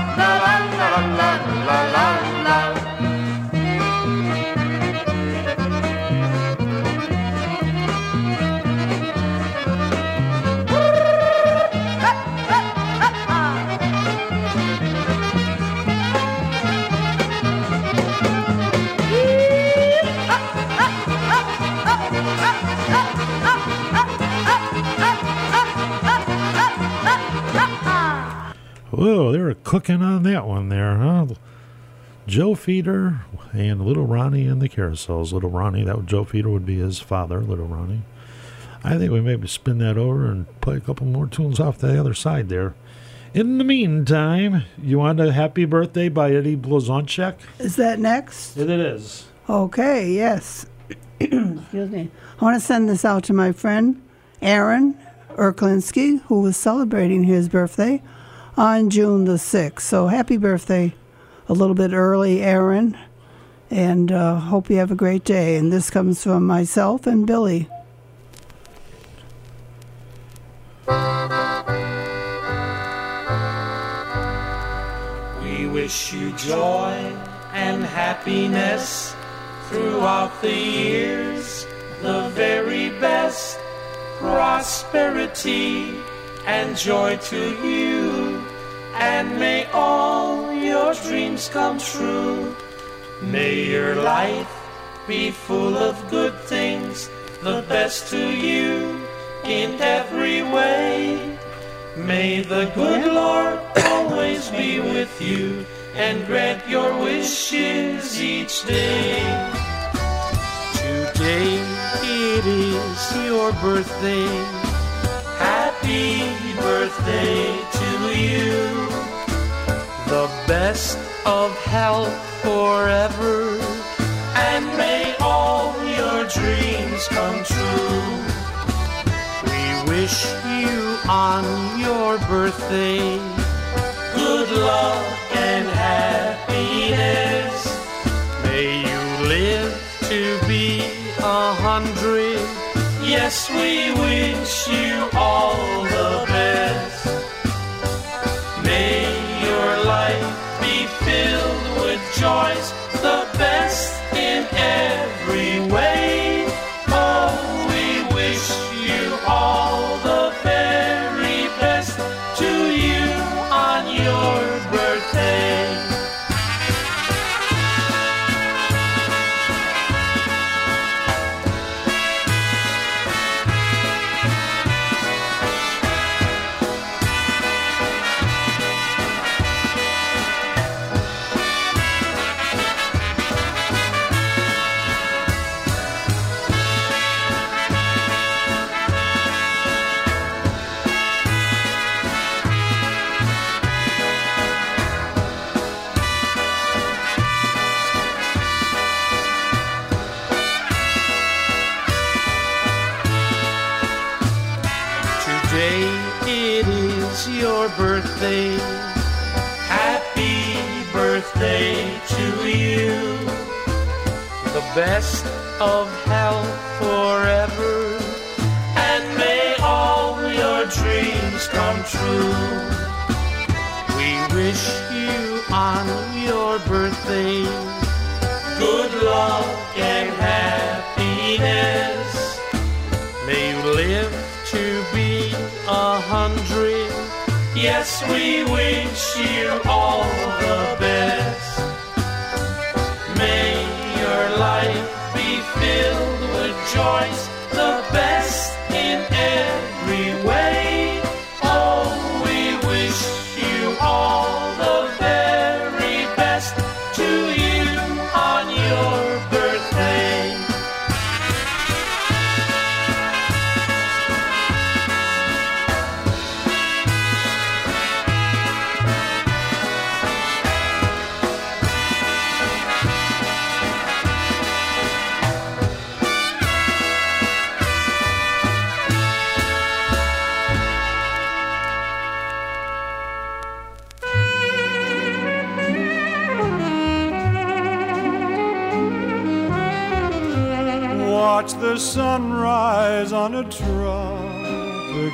la la la la. cooking up that one there, huh? Joe Feeder and Little Ronnie and the Carousels. Little Ronnie, that would, Joe Feeder would be his father, Little Ronnie. I think we maybe spin that over and play a couple more tunes off the other side there. In the meantime, you want a happy birthday by Eddie Blazonczyk? Is that next? It is. Okay, yes. <clears throat> Excuse me. I want to send this out to my friend Aaron Erklinski, who was celebrating his birthday on June the 6th. So happy birthday a little bit early, Aaron. And uh, hope you have a great day. And this comes from myself and Billy. We wish you joy and happiness throughout the years, the very best prosperity and joy to you, and may all your dreams come true. May your life be full of good things, the best to you in every way. May the good Lord always be with you and grant your wishes each day. Today it is your birthday. Happy birthday to you. The best of health forever. And may all your dreams come true. We wish you on your birthday good luck and happiness. May you live to be a hundred. Yes, we wish you all the best. May your life be filled with joys, the best in every way. Your birthday. Happy birthday to you. The best of health forever. And may all your dreams come true. We wish you on your birthday good luck and happiness. Yes, we wish you all the best. May your life be filled with joys, sunrise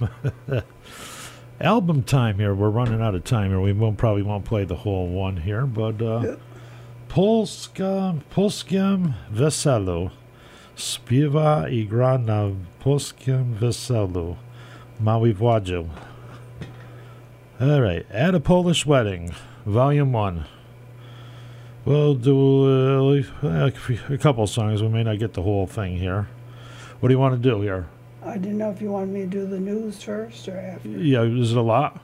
<laughs> Album time here. We're running out of time here. We won't probably won't play the whole one here, but uh, Polska Polskiem Weselu. Śpiewa i gra na polskim weselu. Mały Władziu. All right. At a Polish Wedding, Volume 1. We'll do uh, a couple songs. We may not get the whole thing here. What do you want to do here? I didn't know if you wanted me to do the news first or after. Yeah, is it a lot?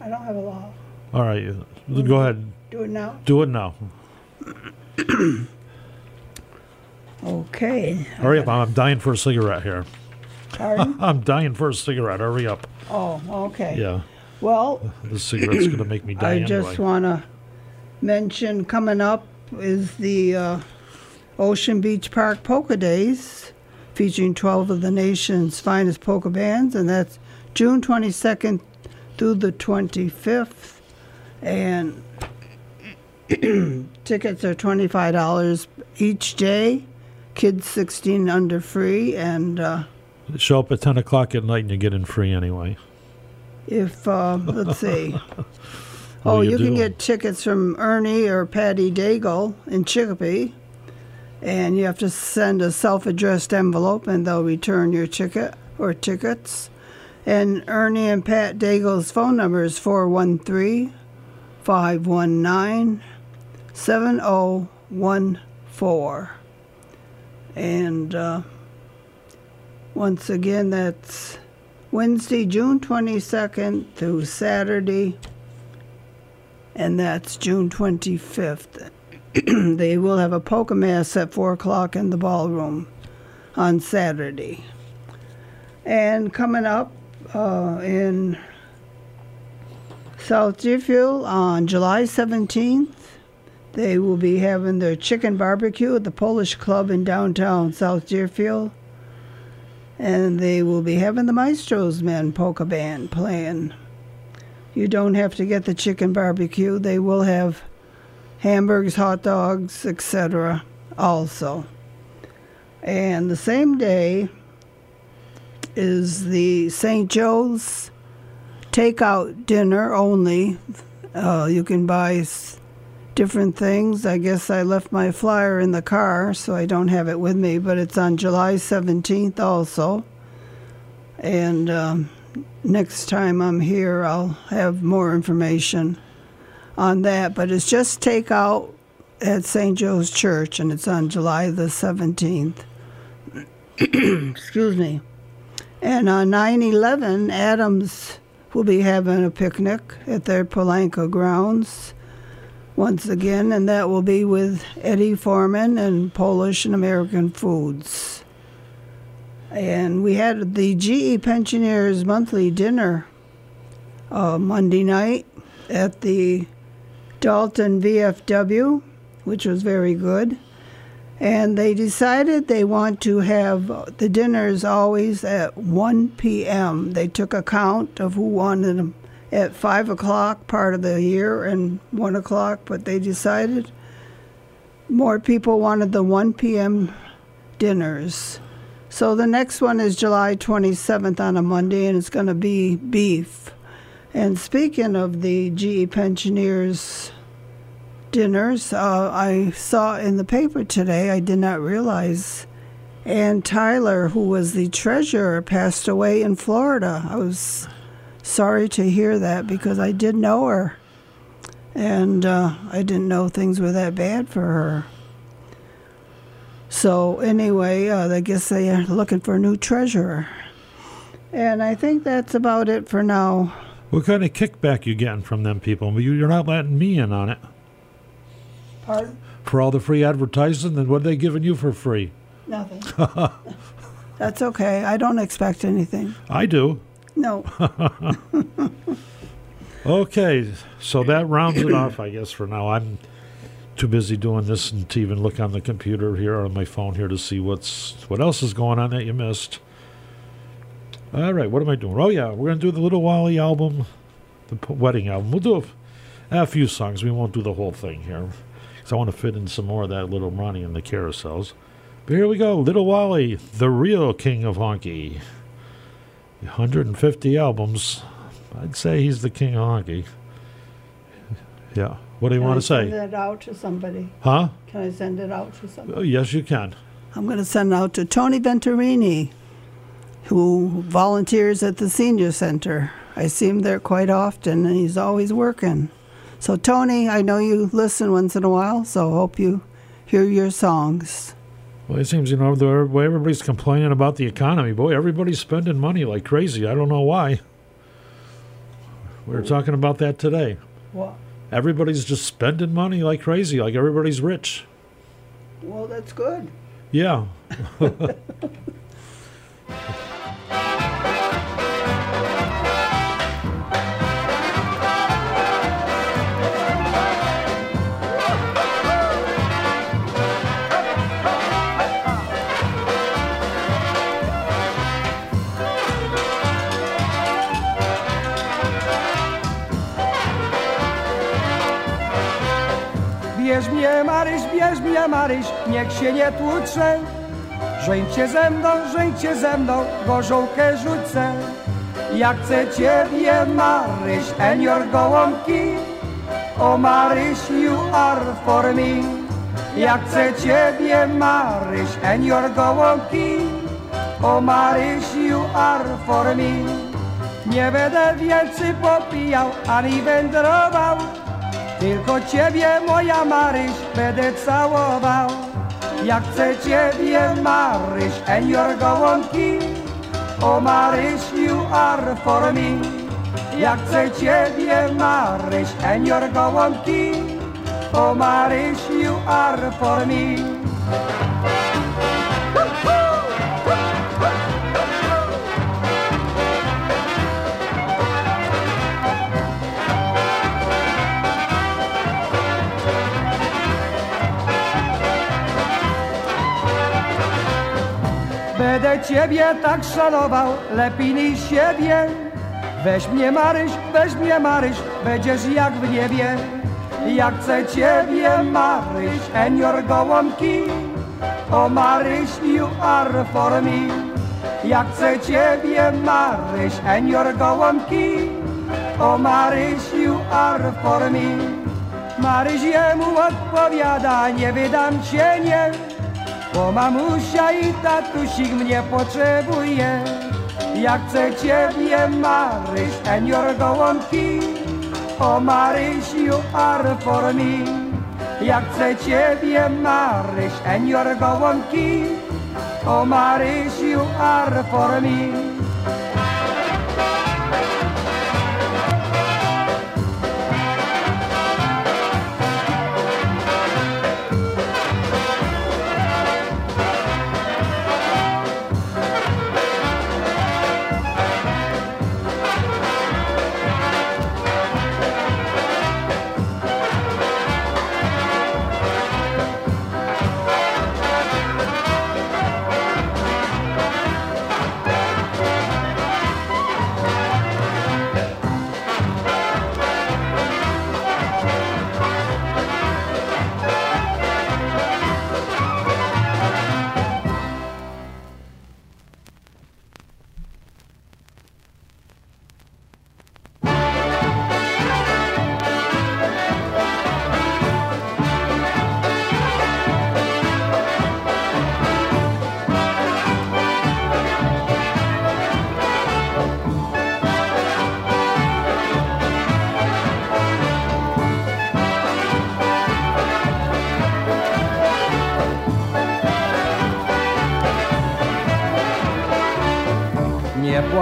I don't have a lot. All right, you- go ahead. Do it now. Do it now. <coughs> Okay. Hurry up! I'm dying for a cigarette here. Pardon? <laughs> I'm dying for a cigarette. Hurry up! Oh, okay. Yeah, Well, the cigarette's gonna make me <coughs> die I anyway. just want to mention coming up is the uh, Ocean Beach Park Polka Days, featuring 12 of the nation's finest polka bands, and that's June 22nd through the 25th. And <clears throat> tickets are $25 each day, kids 16 under free, and uh, Show up at ten o'clock at night and you get in free anyway. if uh, let's see. <laughs> Oh, oh, you you, can get tickets from Ernie or Patty Daigle in Chicopee, and you have to send a self-addressed envelope, and they'll return your ticket or tickets. And Ernie and Pat Daigle's phone number is 413 519 7014. And uh, once again, that's Wednesday, June 22nd through Saturday, and that's June 25th. <clears throat> they will have a polka mass at 4 o'clock in the ballroom on Saturday. And coming up uh, in South Deerfield on July 17th. They will be having their chicken barbecue at the Polish Club in downtown South Deerfield. And they will be having the Maestro's Men polka band playing. You don't have to get the chicken barbecue. They will have hamburgers, hot dogs, etc. also. And the same day is the St. Joe's takeout dinner only. Uh, you can buy different things. I guess I left my flyer in the car, so I don't have it with me, but it's on July 17th also. And um, next time I'm here, I'll have more information on that. But it's just takeout at St. Joe's Church, and it's on July the 17th. <clears throat> Excuse me. And on 9 11, Adams will be having a picnic at their Polanco grounds once again, and that will be with Eddie Forman and Polish and American Foods. And we had the GE Pensioners monthly dinner uh, Monday night at the Dalton VFW, which was very good. And they decided they want to have the dinners always at 1 p.m. They took account of who wanted them at 5 o'clock part of the year and 1 o'clock, but they decided more people wanted the 1 p.m. dinners. So the next one is July 27th on a Monday, and it's going to be beef. And speaking of the GE Pensioners dinners, uh, I saw in the paper today, I did not realize Ann Tyler, who was the treasurer, passed away in Florida. I was sorry to hear that because I did know her. And uh, I didn't know things were that bad for her. So, anyway, uh, I guess they are looking for a new treasurer. And I think that's about it for now. What kind of kickback you getting from them people? You- You're not letting me in on it. Pardon? For all the free advertising, then what are they giving you for free? Nothing. <laughs> That's okay. I don't expect anything. I do. No. <laughs> Okay, so that rounds it off, I guess, for now. I'm too busy doing this and to even look on the computer here or on my phone here to see what's what else is going on that you missed. All right, what am I doing? Oh yeah, we're gonna do the Little Wally album, the p- wedding album. We'll do a, f- a few songs. We won't do the whole thing here, because I want to fit in some more of that Little Ronnie and the Carousels. But here we go, Little Wally, the real king of honky. 150 albums. I'd say he's the king of honky. Yeah. What do you Can want I to say? Send it out to somebody. Huh? Can I send it out to somebody? Oh, yes, you can. I'm going to send it out to Tony Venturini, who volunteers at the senior center. I see him there quite often, and he's always working. So, Tony, I know you listen once in a while, so hope you hear your songs. Well, it seems, you know, the way everybody's complaining about the economy. Boy, everybody's spending money like crazy. I don't know why. We were talking about that today. What? Everybody's just spending money like crazy, like everybody's rich. Well, that's good. Yeah. <laughs> <laughs> Mnie Maryś, niech się nie tłucze. Żeńcie ze mną, żeńcie ze mną, gorzołkę rzucę. Ja chcę ciebie Maryś, and your gołąbki. O Maryś, you are for me. Ja chcę ciebie Maryś, and your gołąbki. O Maryś, you are for me. Nie będę więcej popijał, ani wędrował. Tylko ciebie, moja Maryś, będę całował. Ja chcę ciebie, Maryś, and your gołąbki. O Maryś, you are for me. Ja chcę ciebie, Maryś, and your gołąbki. O Maryś, you are for me. Będę ciebie tak szanował, lepiej niż siebie. Weź mnie Maryś, weź mnie Maryś, będziesz jak w niebie. Jak chcę ciebie Maryś, and your gołąbki. O Maryś, you are for me. Jak chcę ciebie Maryś, and your gołąbki. O Maryś, you are for me. Maryś jemu odpowiada, nie wydam cię, nie. Bo mamusia i tatusik mnie potrzebuje. Jak chcę ciebie Maryś and your gołąbki. O Maryś you are for me. Jak chcę ciebie Maryś and your gołąbki. O Maryś you are for me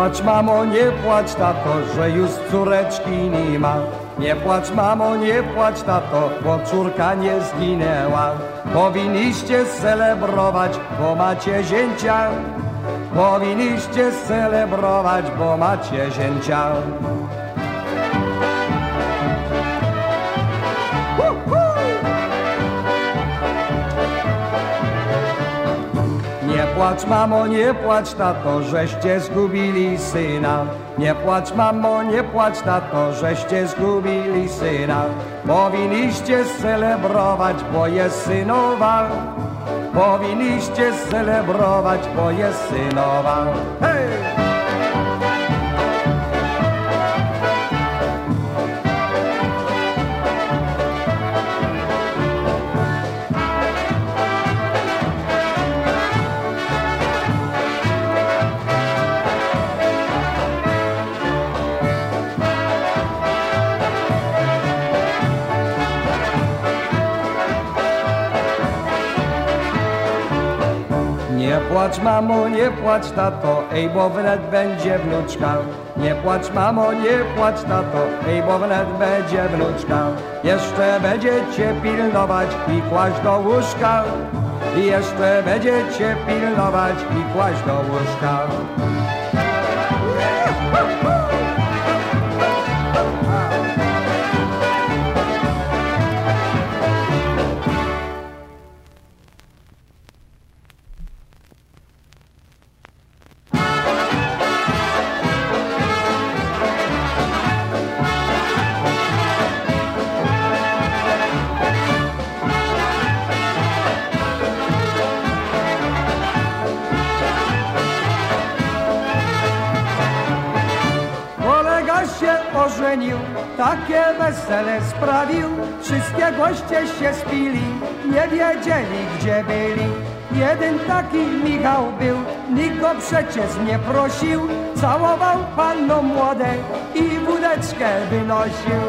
płacz mamo, nie płacz tato, że już córeczki nie ma. Nie płacz mamo, nie płacz tato, bo córka nie zginęła. Powinniście celebrować, bo macie zięcia. Powinniście celebrować, bo macie zięcia. Płacz mamo, nie płacz tato, żeście zgubili syna. Nie płacz mamo, nie płacz tato, żeście zgubili syna. Powinniście celebrować, bo jest synowa. Powinniście celebrować, bo jest synowa. Hej! Płacz mamo, nie płacz tato, ej bo wnet będzie wnuczka. Nie płacz mamo, nie płacz tato, ej bo wnet będzie wnuczka. Jeszcze będziecie pilnować i kłaść do łóżka. I jeszcze będziecie pilnować i kłaść do łóżka. Takie wesele sprawił. Wszystkie goście się spili, nie wiedzieli gdzie byli. Jeden taki Michał był, nikt go przecież nie prosił. Całował panno młode i wódeczkę wynosił.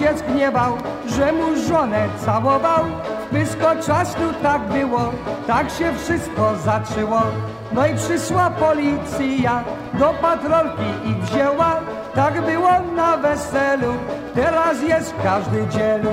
Się zgniewał, że mu żonę całował. W pysko czasu tak było, tak się wszystko zaczęło. No i przyszła policja, do patrolki ich wzięła. Tak było na weselu, teraz jest każdy dzielu.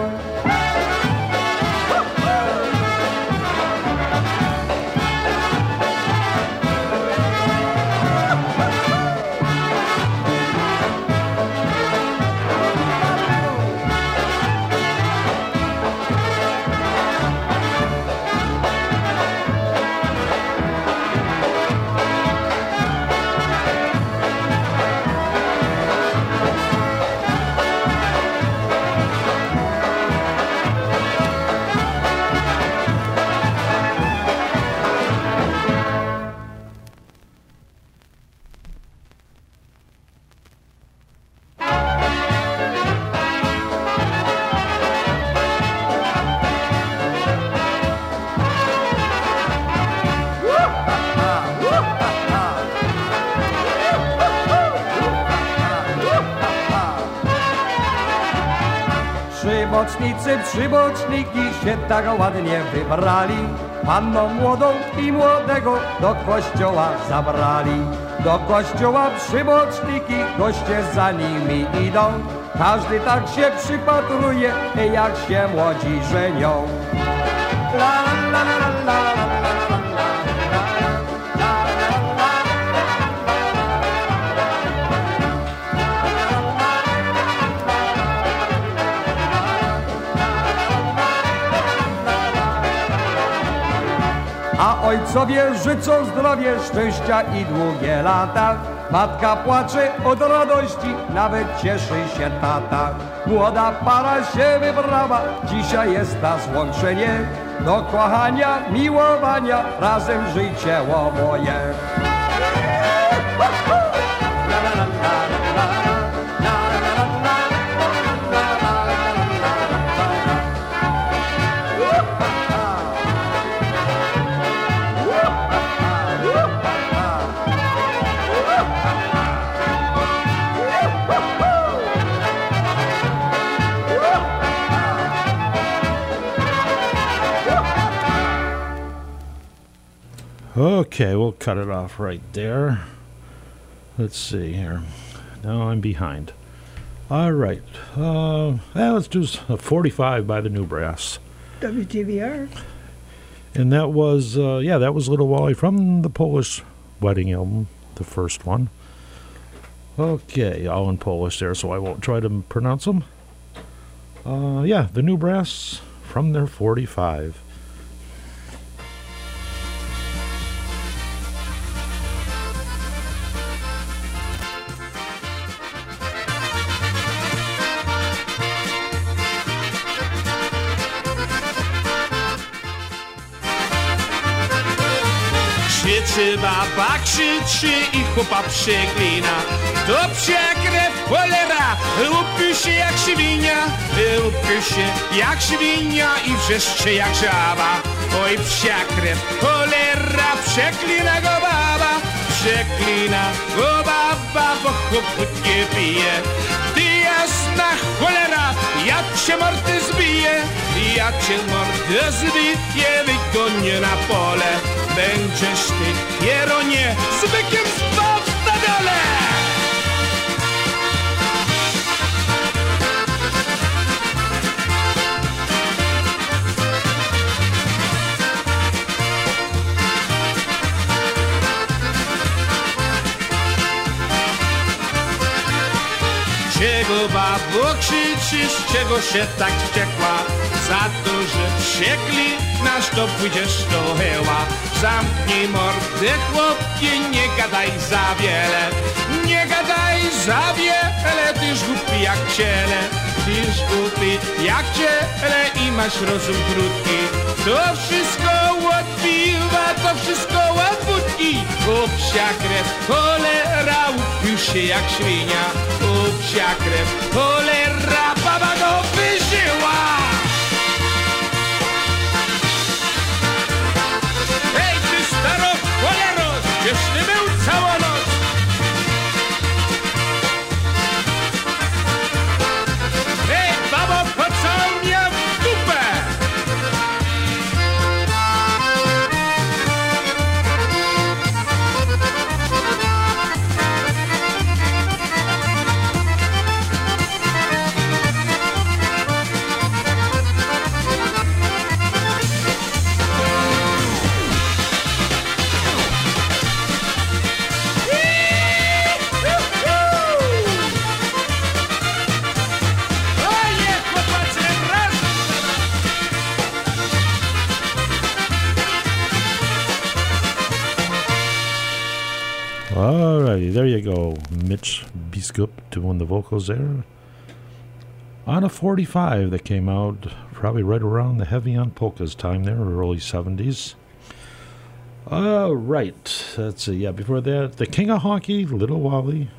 Się tak ładnie wybrali. Panną młodą i młodego do kościoła zabrali. Do kościoła przyboczniki, goście za nimi idą. Każdy tak się przypatruje, jak się młodzi żenią. La, la, la, la, la, A ojcowie życzą zdrowie, szczęścia i długie lata. Matka płacze od radości, nawet cieszy się tata. Młoda para się wybrała, dzisiaj jest na złączenie. Do kochania, miłowania, razem życie oboje. Okay, we'll cut it off right there. Let's see here. Now I'm behind. All right. Uh, yeah, let's do s- a 45 by the New Brass. WTVR. And that was, uh, yeah, that was Little Wally from the Polish wedding album, the first one. Okay, all in Polish there, so I won't try to pronounce them. Uh, yeah, the New Brass from their 45. Baba, krzyczy i chłopa przeklina. To psia krew, cholera, upił się jak świnia. Upił się jak świnia i wrzeszczy jak żaba. Oj psia krew, cholera, przeklina go baba. Przeklina go baba, bo chłop nie pije. Ty jasna cholera, ja cię mordy zbiję Ja cię mordę zbiję, wygonię na pole Będziesz ty, Jeronie, z bykiem spał w stadole Czego babo krzyczysz, czego się tak wściekła? Za to, że wściekli nasz to pójdziesz do heła Zamknij mordę chłopie, nie gadaj za wiele. Nie gadaj za wiele, tyż głupi jak ciele. Tyż głupi jak ciele i masz rozum krótki. To wszystko piwa, to wszystko od wódki. O psia krew, cholera, upił się jak świnia. O psia krew, cholera, baba go Biskup doing the vocals there. On a 45 that came out probably right around the Heavy on Polka's time there, early 70s. All right, let's see. Yeah, before that, the King of Honky, Little Wally,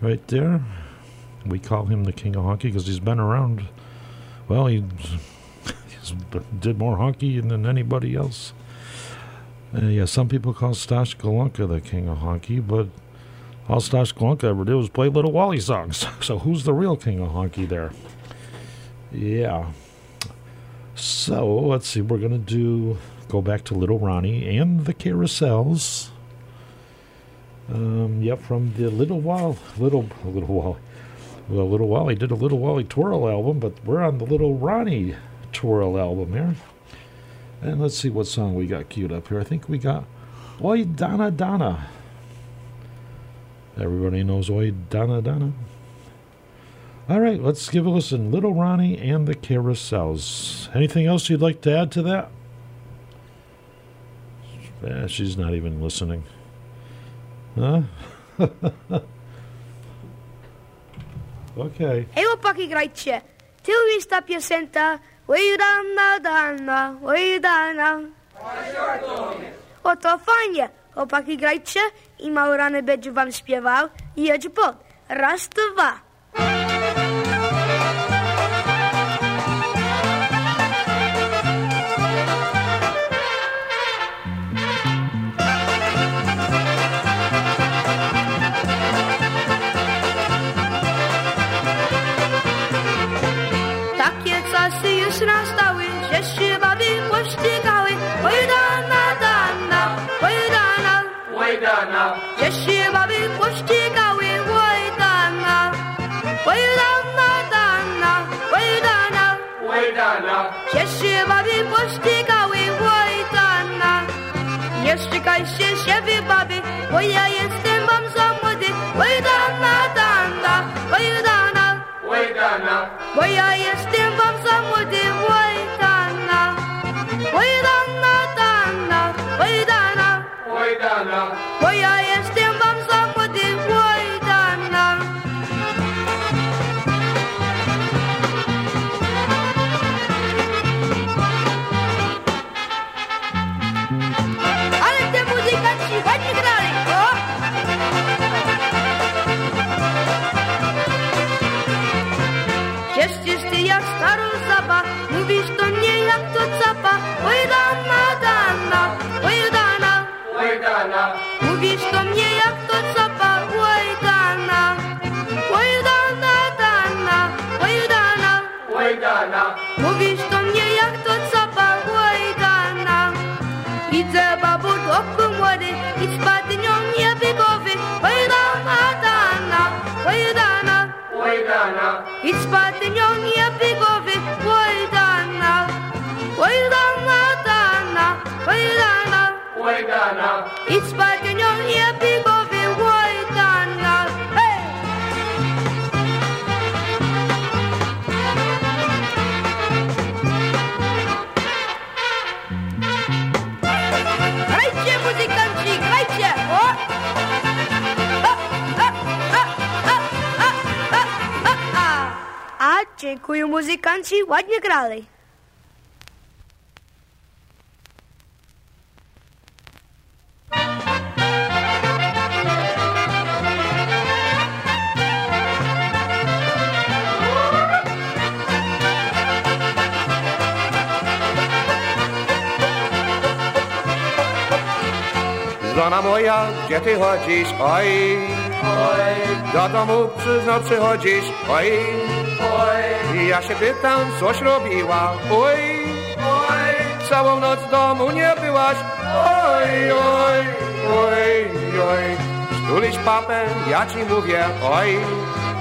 right there. We call him the King of Honky because he's been around. Well, he <laughs> did more honky than anybody else. Uh, yeah, some people call Stash Golonka the king of honky, but all Stash Golonka ever did was play Little Wally songs. <laughs> So who's the real king of honky there? Yeah. So let's see. We're gonna do go back to Little Ronnie and the Carousels. Um, yep, from the Little While, Little Little Wally. Well, Little Wally did a Little Wally Twirl album, but we're on the Little Ronnie Twirl album here. And let's see what song we got queued up here. I think we got Oi Donna Donna. Everybody knows Oi Donna Donna. All right, let's give a listen. Little Ronnie and the Carousels. Anything else you'd like to add to that? Eh, she's not even listening. Huh? <laughs> okay. Evo pak igrajcie. Ty lista piosenta. Wyjdana dana, wyjdana. O to fajnie. Chłopaki grajcie i Maurany będzie wam śpiewał. I jedź pod. Raz, dwa. Szczekaj się siebie baby, Wajdana, I spać nią nie biegowy. Wojdana, wojdana, dana, wojdana. Wajdana, I Děkuji, muzikanci, hodně králi. Zlana moja, kde ty hodíš, oj, oj, do tomu přiznat přihodíš, oj, oj, i ja się pytam, coś robiła? Oj, oj, całą noc w domu nie byłaś? Oj, oj, oj, oj, sztulisz papę, ja ci mówię, oj,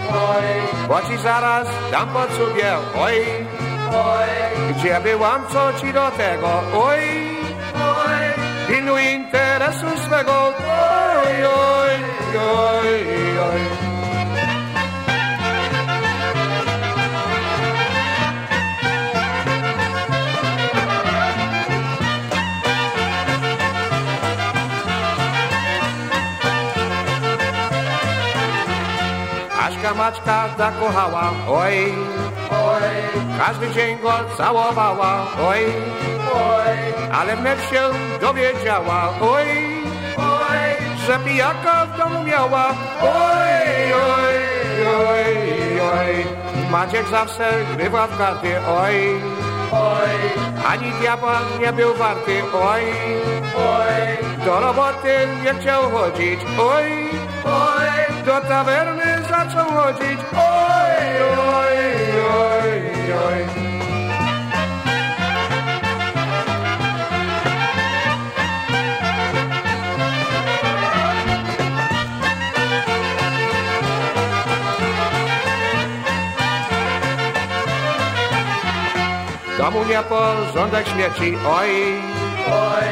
oj, bo ci zaraz dam pod sobie, oj, oj, gdzie byłam, co ci do tego, oj, oj, pilnuj interesu swego, oj, oj, oj, oj. Maćka zakochała, oj, oj, każdy dzień go całowała, oj, oj, ale wnet się dowiedziała, oj, oj, że pijaka w domu miała, oj, oj, oj, oj, Maciek zawsze grywa w karty, oj, oj, ani diabła nie był warty, oj, oj, do roboty nie chciał chodzić, oj, oj, do tawerny zaczął chodzić. Oj, oj, oj, oj. Domu nie porządek śmieci, oj, oj.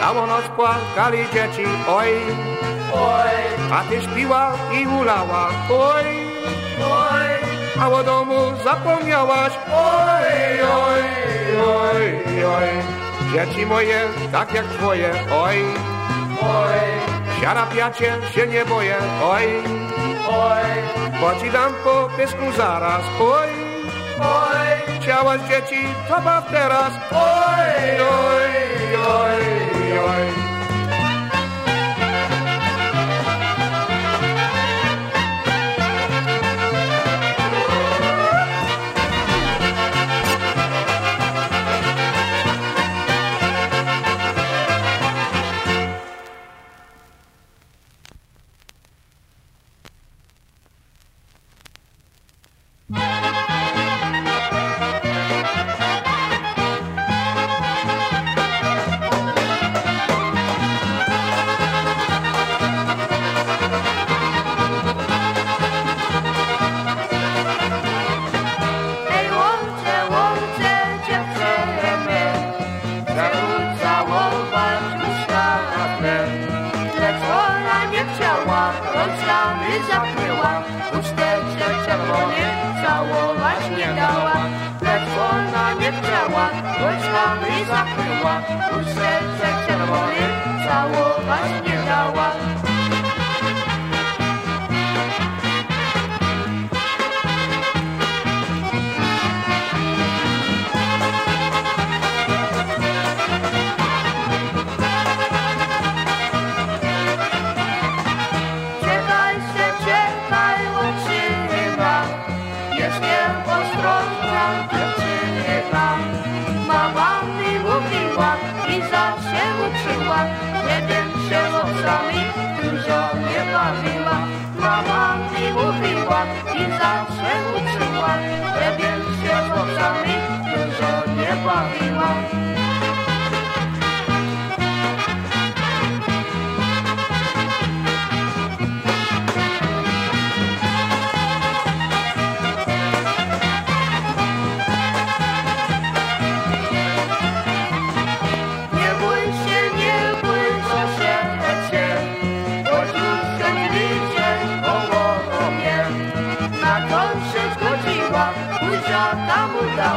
Całą noc płakali dzieci, oj. Oj. A ty śpiła i ulała, oj. Oj. A o domu zapomniałaś, oj, oj, oj, oj. Dzieci moje, tak jak twoje, oj. Oj. Siara piacie się nie boję, oj. Oj. Bo ci dam po pysku zaraz, oj. Oj. Chciałaś dzieci, to baw teraz, oj, oj, oj, oj.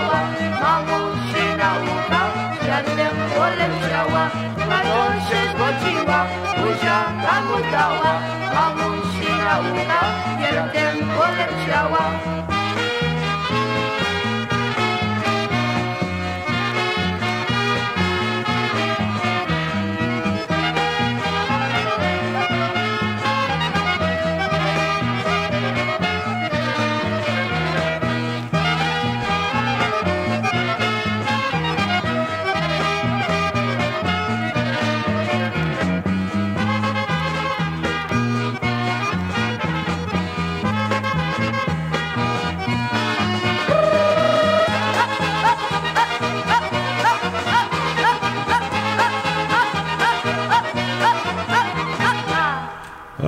ciała, mamusia nauka, ziarnem poleciała, mają się zgodziła, buzia tam udała, nauka, ziarnem poleciała.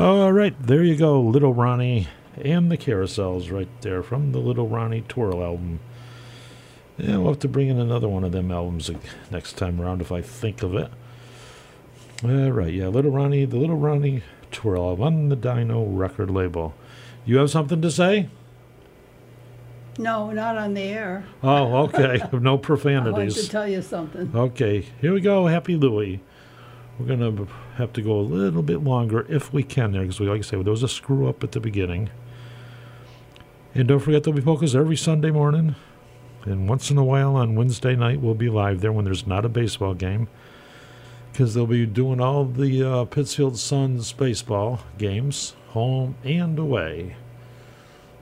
Oh, all right, there you go, Little Ronnie and the Carousels right there from the Little Ronnie Twirl album. Yeah, we'll have to bring in another one of them albums next time around if I think of it. All right, yeah, Little Ronnie, the Little Ronnie Twirl album on the Dino record label. You have something to say? No, not on the air. Oh, okay. <laughs> no profanities. I want to tell you something. Okay, here we go. Happy Louie. We're gonna have to go a little bit longer if we can there, because we like I say there was a screw up at the beginning. And don't forget there'll be polkas every Sunday morning, and once in a while on Wednesday night we'll be live there when there's not a baseball game, because they'll be doing all the uh, Pittsfield Suns baseball games, home and away.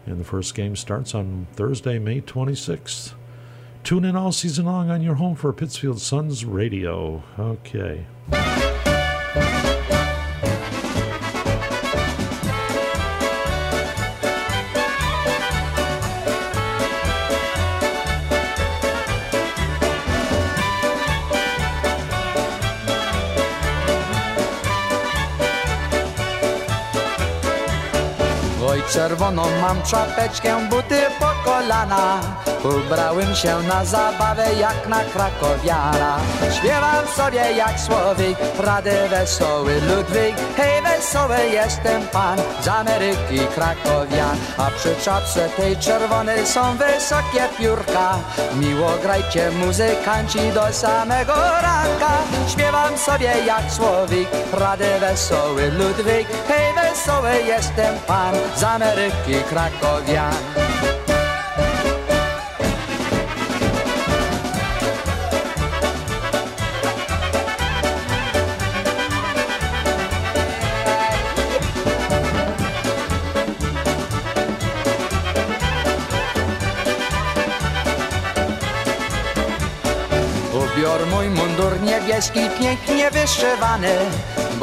And the first game starts on Thursday, May 26th. Tune in all season long on your home for Pittsfield Suns Radio. Okay. Czerwoną mam czapeczkę, buty kolana. Ubrałem się na zabawę jak na krakowiana Śpiewam sobie jak słowik, rady wesoły Ludwik. Hej, wesoły jestem pan z Ameryki krakowian. A przy czapce tej czerwonej są wysokie piórka. Miło grajcie muzykanci do samego ranka Śpiewam sobie jak słowik, rady wesoły Ludwik. Hej, wesoły jestem pan z Ameryki krakowian niebieski, pięknie wyszywany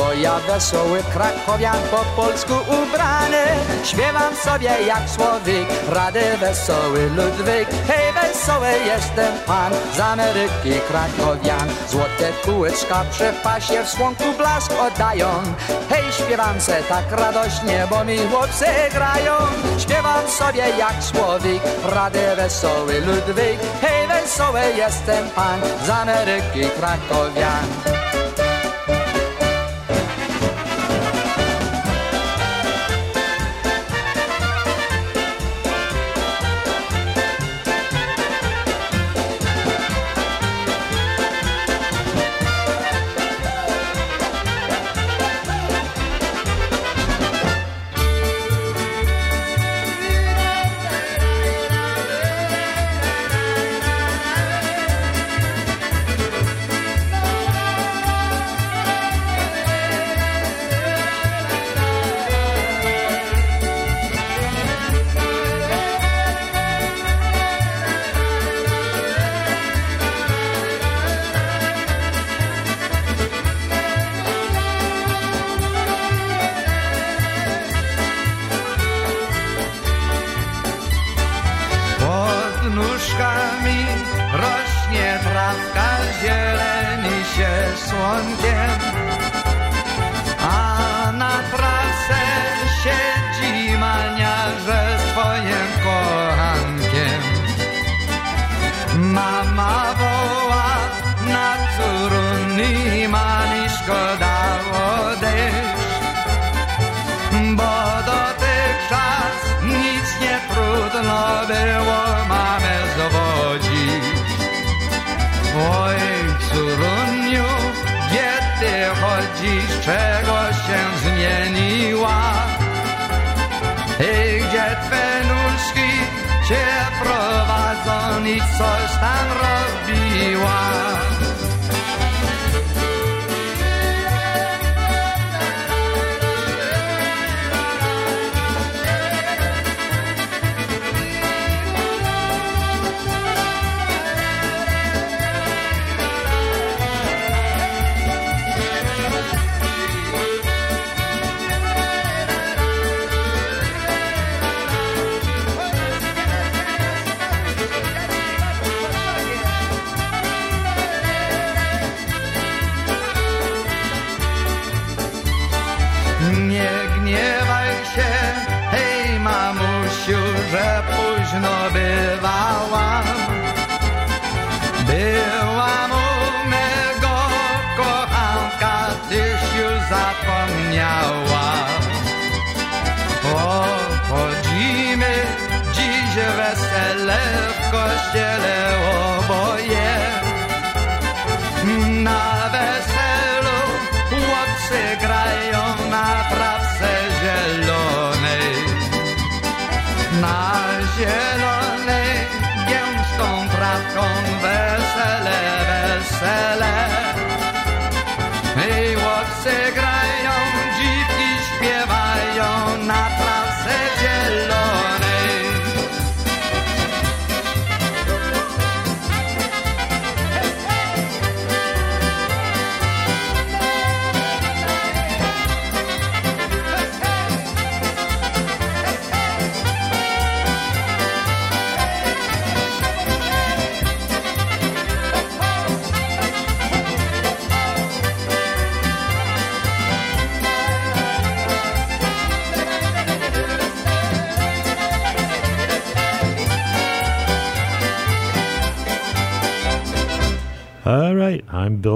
Bo ja wesoły krakowian po polsku ubrany. Śpiewam sobie jak słowik, rady wesoły Ludwik. Hej, wesoły jestem pan z Ameryki krakowian. Złote kółeczka przy pasie w słonku blask oddają. Hej, śpiewam se tak radośnie, bo mi chłopcy grają. Śpiewam sobie jak słowik, rady wesoły Ludwik. Hej, wesoły jestem pan z Ameryki krakowian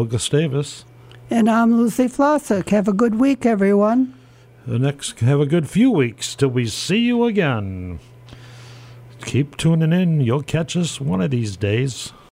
Gustavus. And I'm Lucy Flossick. Have a good week, everyone. The next, have a good few weeks till we see you again. Keep tuning in. You'll catch us one of these days.